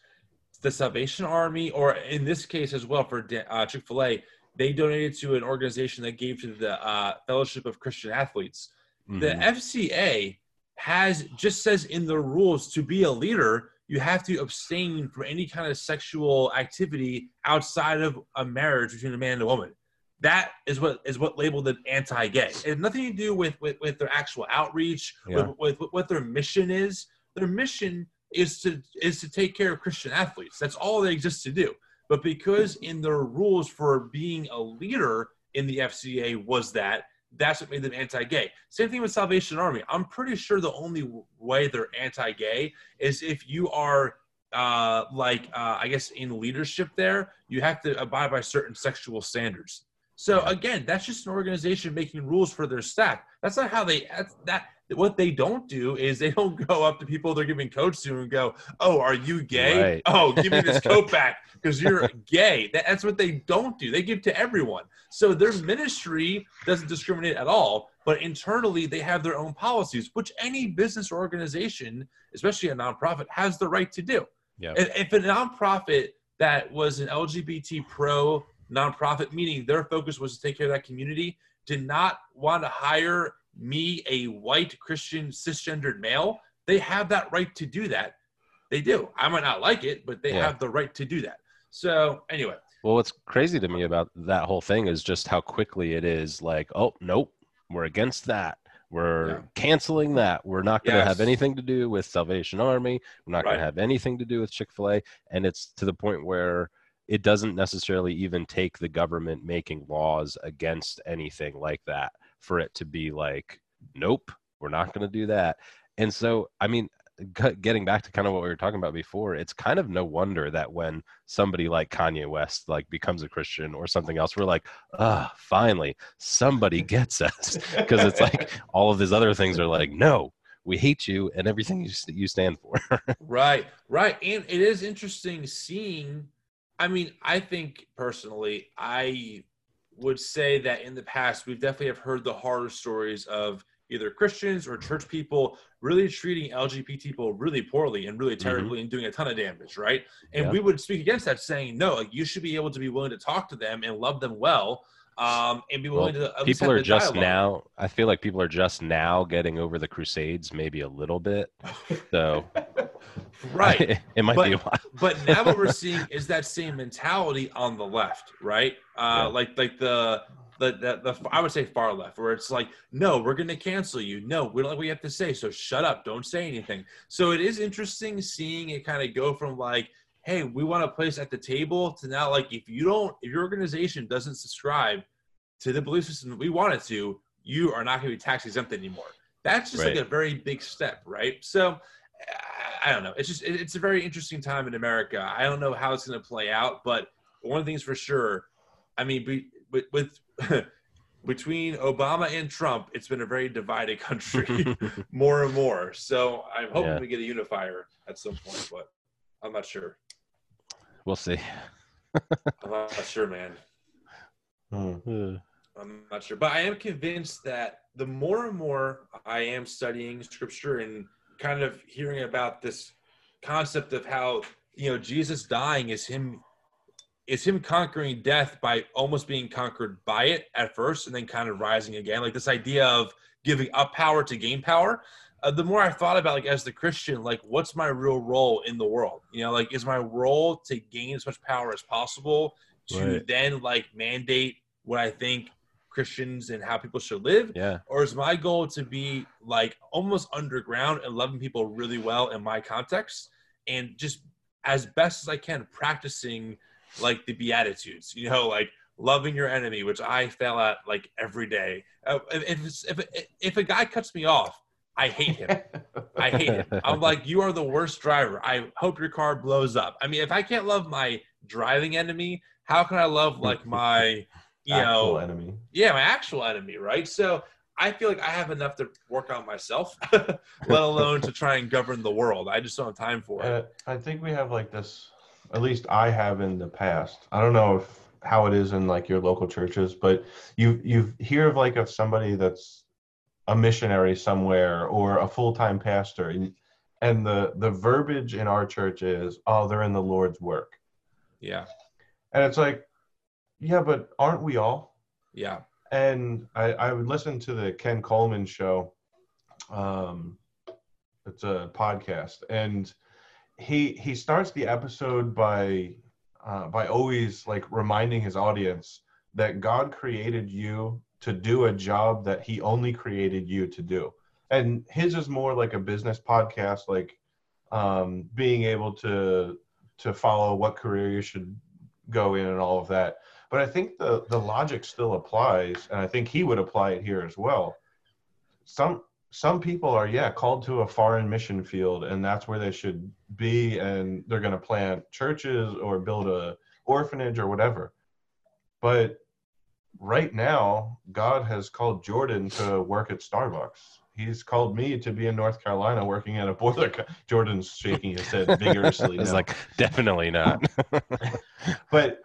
the Salvation Army, or in this case as well for uh, Chick Fil A, they donated to an organization that gave to the uh, Fellowship of Christian Athletes. The Mhm. FCA has just says in the rules to be a leader, you have to abstain from any kind of sexual activity outside of a marriage between a man and a woman. That is what is what labeled it anti-gay. It has nothing to do with with, with their actual outreach, Yeah. with, with what their mission is. Their mission is to is to take care of Christian athletes. That's all they exist to do. But because in their rules for being a leader in the FCA was that, that's what made them anti-gay. Same thing with Salvation Army. I'm pretty sure the only way they're anti-gay is if you are uh, like uh, I guess in leadership there, you have to abide by certain sexual standards. So again, that's just an organization making rules for their staff. That's not how they. That's, that what they don't do is they don't go up to people they're giving coats to and go, "Oh, are you gay? Right. Oh, give me this coat back because you're gay." That, that's what they don't do. They give to everyone. So their ministry doesn't discriminate at all. But internally, they have their own policies, which any business or organization, especially a nonprofit, has the right to do. Yeah. If, if a nonprofit that was an LGBT pro nonprofit, meaning their focus was to take care of that community, did not want to hire me, a white Christian cisgendered male, they have that right to do that. They do. I might not like it, but they Yeah. have the right to do that. So anyway, Well, what's crazy to me about that whole thing is just how quickly it is like, oh, nope, we're against that. We're Yeah. canceling that. We're not going to have anything to do with Salvation Army. We're not going to have anything to do with Chick fil A. And it's to the point where it doesn't necessarily even take the government making laws against anything like that for it to be like, nope, we're not going to do that. And so, I mean, getting back to kind of what we were talking about before, it's kind of no wonder that when somebody like Kanye West like becomes a Christian or something else, we're like, ah, finally somebody gets us because it's like all of these other things are like, no, we hate you and everything you, you stand for. Right, right. And it is interesting seeing. I mean, I think personally, I would say that in the past, we definitely have heard the horror stories of either Christians or church people really treating LGBT people really poorly and really mm-hmm. terribly and doing a ton of damage, right? And Yeah. we would speak against that, saying, no, like, you should be able to be willing to talk to them and love them well. Um, and be Well, willing to at people are just dialogue. now i feel like people are just now getting over the crusades maybe a little bit so right. it might But- be a while but now what we're seeing is that same mentality on the left, right? Uh, Yeah. Like like the, the the the I would say far left, where it's like, no, we're going to cancel you. No, we don't like what you have to say, so shut up, don't say anything. So it is interesting seeing it kind of go from like, hey, we want a place at the table to now like, if you don't, if your organization doesn't subscribe to the belief system that we want it to, you are not going to be tax exempt anymore. That's just Right. like a very big step, right? So I- don't know. It's just it- it's a very interesting time in America. I don't know how it's going to play out, but one thing's for sure. I mean, be, with, with between Obama and Trump, it's been a very divided country more and more. So I'm hoping Yeah. we get a unifier at some point, but I'm not sure. We'll see I'm not sure, man. Hmm. I'm not sure, but I am convinced that the more and more I am studying scripture and kind of hearing about this concept of how you know Jesus dying is him is him conquering death by almost being conquered by it at first and then kind of rising again like this idea of giving up power to gain power uh, the more i thought about like as the christian like what's my real role in the world? You know like is my role to gain as much power as possible to Right. then like mandate what i think christians and how people should live? Yeah. Or is my goal to be like almost underground and loving people really well in my context and just as best as I can practicing like the beatitudes you know like loving your enemy which I fail at like every day. Uh, if, if, if, if a guy cuts me off I hate him I hate him. I'm like, you are the worst driver. I hope your car blows up. I mean, if I can't love my driving enemy, how can I love like my, you Actual know, enemy. yeah, my actual enemy, right? So I feel like I have enough to work on myself, let alone to try and govern the world. I just don't have time for it. Uh, I think we have like this. At least I have in the past. I don't know if how it is in like your local churches, but you you hear of like of somebody that's a missionary somewhere or a full time pastor, and, and the the verbiage in our church is, "Oh, they're in the Lord's work," Yeah, and it's like, yeah, but aren't we all? yeah, and I, I would listen to the Ken Coleman show. Um, it's a podcast, and he he starts the episode by uh, by always like reminding his audience that God created you to do a job that He only created you to do, and his is more like a business podcast, like um, being able to to follow what career you should go in and all of that but I think the the logic still applies, and I think he would apply it here as well. Some some people are yeah called to a foreign mission field, and that's where they should be, and they're going to plant churches or build a orphanage or whatever. But right now, God has called Jordan to work at Starbucks. He's called me to be in North Carolina working at a boiler. Co- Jordan's shaking his head vigorously. it's like definitely not but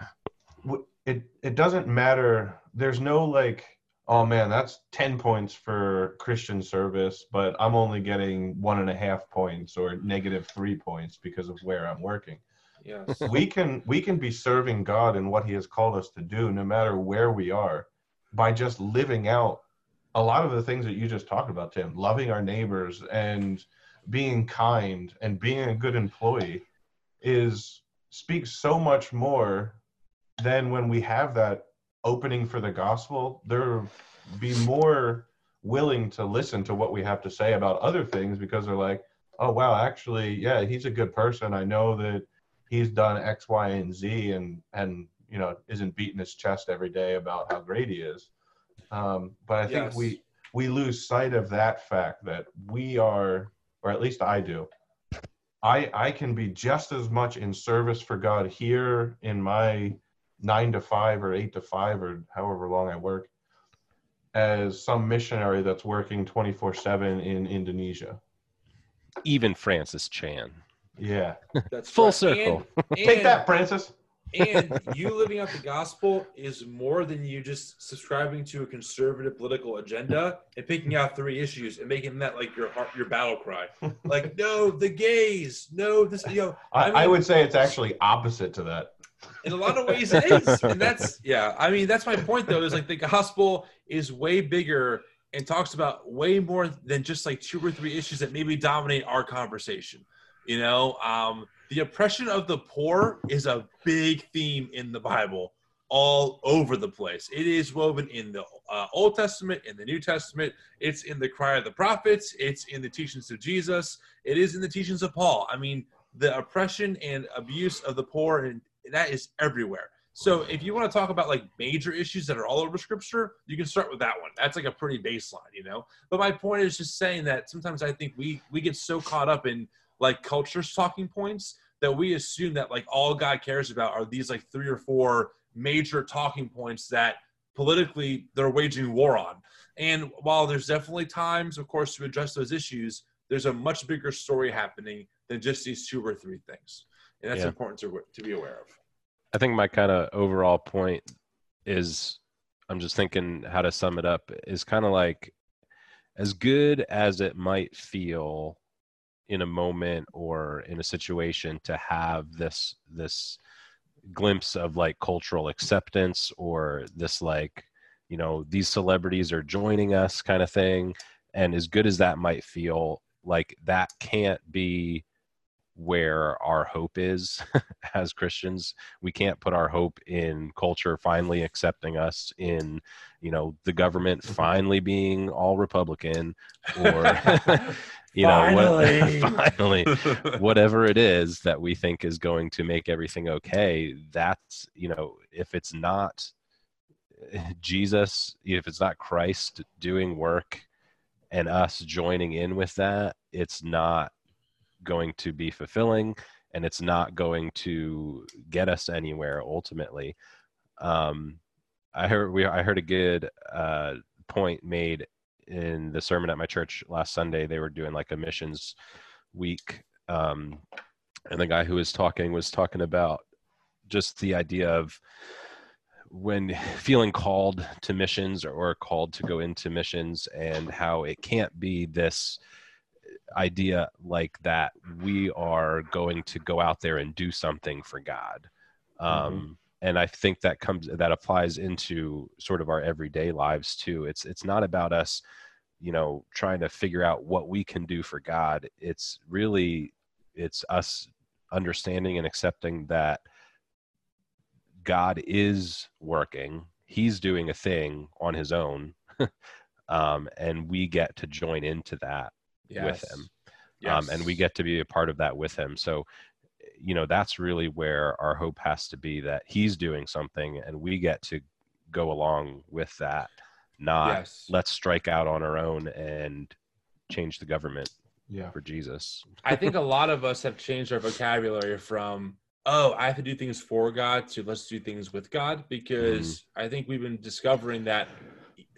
it it doesn't matter there's no like oh man that's 10 points for christian service but i'm only getting one and a half points or negative three points because of where i'm working yes, we can we can be serving god in what he has called us to do no matter where we are by just living out a lot of the things that you just talked about tim loving our neighbors and being kind and being a good employee is speaks so much more than when we have that opening for the gospel. They're be more willing to listen to what we have to say about other things because they're like oh wow actually yeah he's a good person. I know that he's done X, Y, and Z, and and you know isn't beating his chest every day about how great he is. Um, but I think Yes. we we lose sight of that fact that we are, or at least I do. I I can be just as much in service for God here in my nine to five or eight to five or however long I work as some missionary that's working 24 7 in Indonesia. even francis chan Yeah. that's Full right. circle. And, Take that, Francis. and you living out the gospel is more than you just subscribing to a conservative political agenda and picking out three issues and making that like your heart, your battle cry. Like, no, the gays, no, this, you know, I, I I, would say it's actually opposite to that. in a lot of ways it is and that's yeah i mean that's my point though is like the gospel is way bigger and talks about way more than just like two or three issues that maybe dominate our conversation you know um the oppression of the poor is a big theme in the bible all over the place it is woven in the uh, old testament in the new testament it's in the cry of the prophets it's in the teachings of jesus it is in the teachings of paul i mean the oppression and abuse of the poor and that is everywhere. So if you want to talk about like major issues that are all over scripture, you can start with that one. That's like a pretty baseline, you know. But my point is just saying that sometimes I think we we get so caught up in like culture's talking points that we assume that like all God cares about are these like three or four major talking points that politically they're waging war on. And while there's definitely times, of course, to address those issues, there's a much bigger story happening than just these two or three things and that's yeah. important to to be aware of. I think my kind of overall point is I'm just thinking how to sum it up is kind of like as good as it might feel in a moment or in a situation to have this this glimpse of like cultural acceptance or this like you know these celebrities are joining us kind of thing and as good as that might feel like that can't be where our hope is as Christians. We can't put our hope in culture finally accepting us, in you know the government mm-hmm. finally being all Republican, or you know what, finally whatever it is that we think is going to make everything okay. That's you know if it's not Jesus, if it's not Christ doing work and us joining in with that, it's not going to be fulfilling and it's not going to get us anywhere ultimately um, i heard we i heard a good uh, point made in the sermon at my church last sunday they were doing like a missions week um, and the guy who was talking was talking about just the idea of when feeling called to missions or, or, called to go into missions and how it can't be this idea like that we are going to go out there and do something for god mm-hmm. um. And i think that comes that applies into sort of our everyday lives too it's it's not about us you know trying to figure out what we can do for god it's really it's us understanding and accepting that god is working he's doing a thing on his own um, and we get to join into that yes. with him. Yes. Um, and we get to be a part of that with him. So, you know, that's really where our hope has to be that he's doing something and we get to go along with that, not yes. let's strike out on our own and change the government yeah. for Jesus. I think a lot of us have changed our vocabulary from, oh, I have to do things for God to let's do things with God because mm-hmm. I think we've been discovering that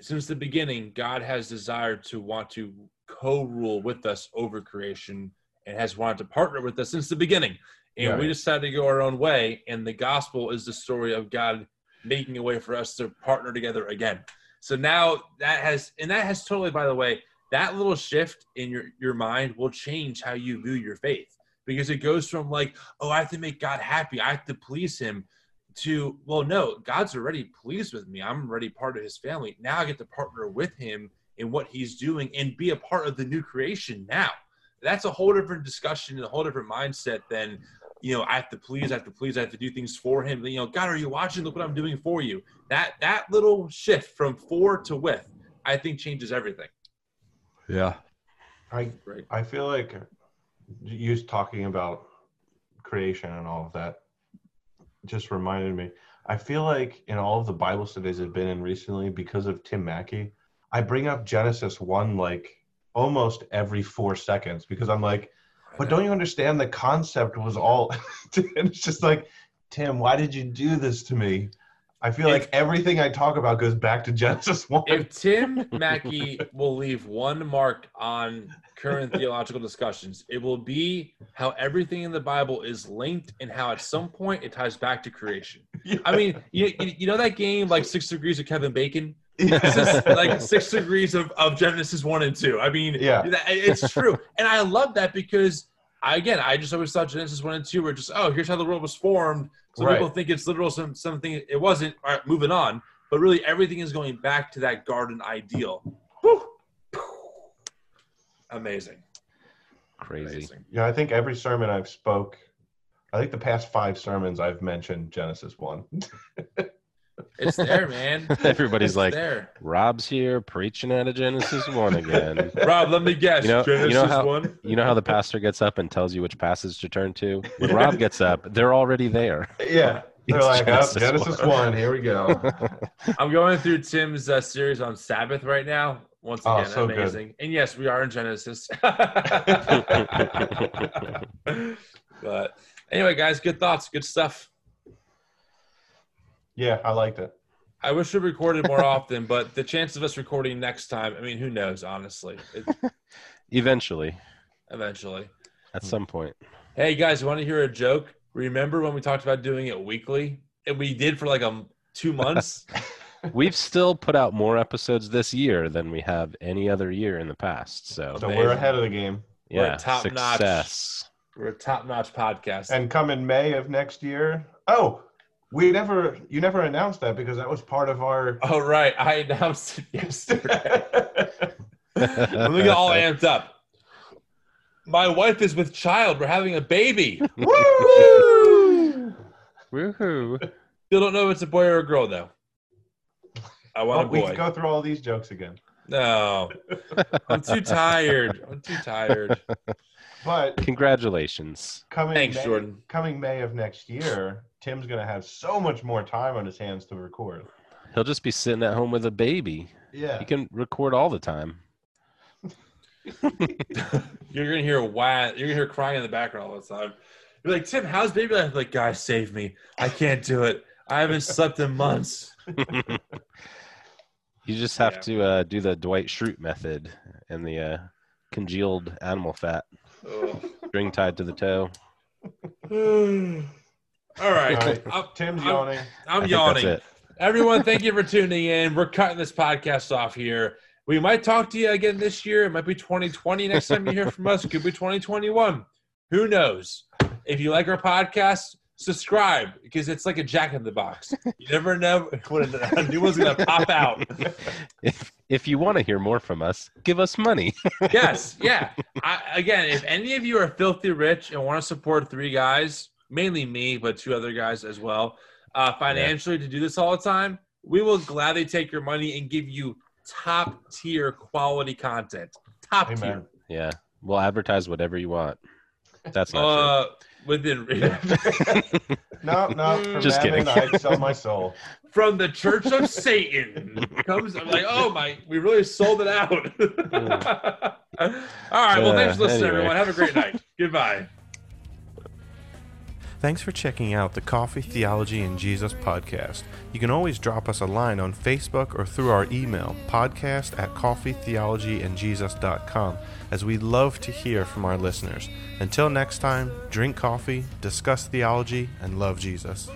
since the beginning, God has desired to want to co-rule with us over creation and has wanted to partner with us since the beginning. And right. we decided to go our own way. And the gospel is the story of God making a way for us to partner together again. So now that has, and that has totally, by the way, that little shift in your, your mind will change how you view your faith because it goes from like, oh, I have to make God happy, I have to please him, to, well, no, God's already pleased with me. I'm already part of his family. Now I get to partner with him in what he's doing and be a part of the new creation now. That's a whole different discussion and a whole different mindset than, you know, I have to please, I have to please, I have to do things for him. You know, God, are you watching? Look what I'm doing for you. That that little shift from for to with, I think changes everything. Yeah. I I feel like you talking about creation and all of that just reminded me. I feel like in all of the Bible studies I've been in recently, because of Tim Mackie, I bring up Genesis 1 like almost every four seconds because I'm like, but don't you understand the concept was all and it's just like, Tim, why did you do this to me? I feel if, like everything I talk about goes back to Genesis 1. If Tim Mackie will leave one mark on current theological discussions, it will be how everything in the Bible is linked and how at some point it ties back to creation. Yeah. I mean, you, you know that game like Six Degrees of Kevin Bacon? Is like six degrees of, of Genesis one and two. I mean, yeah, it's true, and I love that because I, again, I just always thought Genesis one and two were just oh, here's how the world was formed. Some Right. people think it's literal, some something it wasn't. All right, moving on. But really, everything is going back to that garden ideal. Whew. Amazing. Crazy. Amazing. Yeah, I think every sermon I've spoke, I think the past five sermons I've mentioned Genesis one. It's there, man. Everybody's It's like, there. Rob's here preaching out of Genesis 1 again. Rob, let me guess. You know- you know Genesis how- one. You know how the pastor gets up and tells you which passage to turn to? When Rob gets up, they're already there. Yeah, they're It's like, Genesis oh, Genesis one." one. Here we go. I'm going through Tim's uh, series on Sabbath right now. Once Oh, again, so good. amazing. And yes, we are in Genesis. but anyway, guys, good thoughts, good stuff. Yeah, I liked it. I wish we recorded more often, but the chance of us recording next time, I mean, who knows, honestly, it, Eventually, eventually. at some point. Hey, guys, you want to hear a joke? Remember when we talked about doing it weekly? And we did for like um two months. We've still put out more episodes this year than we have any other year in the past. So, So we're ahead of the game. We're yeah, top-notch. success. We're a top-notch podcast. And come in May of next year. Oh, we never, you never announced that because that was part of our. oh right, I announced it yesterday. Let me get all amped up. My wife is with child. We're having a baby. Woo! Woohoo. Still don't know if it's a boy or a girl though. I want Oh, a we boy. could go through all these jokes again. No, I'm too tired. I'm too tired. But Congratulations. coming Thanks, May, Jordan. coming May of next year, Tim's gonna have so much more time on his hands to record. He'll just be sitting at home with a baby. Yeah. He can record all the time. You're gonna hear why. You're gonna hear crying in the background all the time. You're like, Tim, how's baby life? Like, guys, save me. I can't do it. I haven't slept in months. You just have Yeah. to uh, do the Dwight Schrute method and the uh, congealed animal fat, Ugh. string tied to the toe. All right. All right. I'm, Tim's I'm- yawning. I I'm yawning. Everyone, thank you for tuning in. We're cutting this podcast off here. We might talk to you again this year. It might be 2020 next time you hear from us. It could be 2021. Who knows? If you like our podcast, subscribe because it's like a jack in the box. You never know when a new one's going to pop out. If, if you want to hear more from us, give us money. Yes, yeah. I, again, if any of you are filthy rich and want to support three guys, mainly me, but two other guys as well, uh, financially to do this all the time, we will gladly take your money and give you top tier quality content. Top Amen. tier. yeah, we'll advertise whatever you want. That's not Uh, within No, no. For Just Mammon, kidding. I'd sell my soul. from the Church of Satan comes. I'm like, oh my, we really sold it out. all right. Well, thanks for Uh, listening, anyway. everyone. Have a great night. Goodbye. Thanks for checking out the Coffee Theology and Jesus podcast. You can always drop us a line on Facebook or through our email, podcast at coffeetheologyandjesus.com, as we love to hear from our listeners. Until next time, drink coffee, discuss theology, and love Jesus.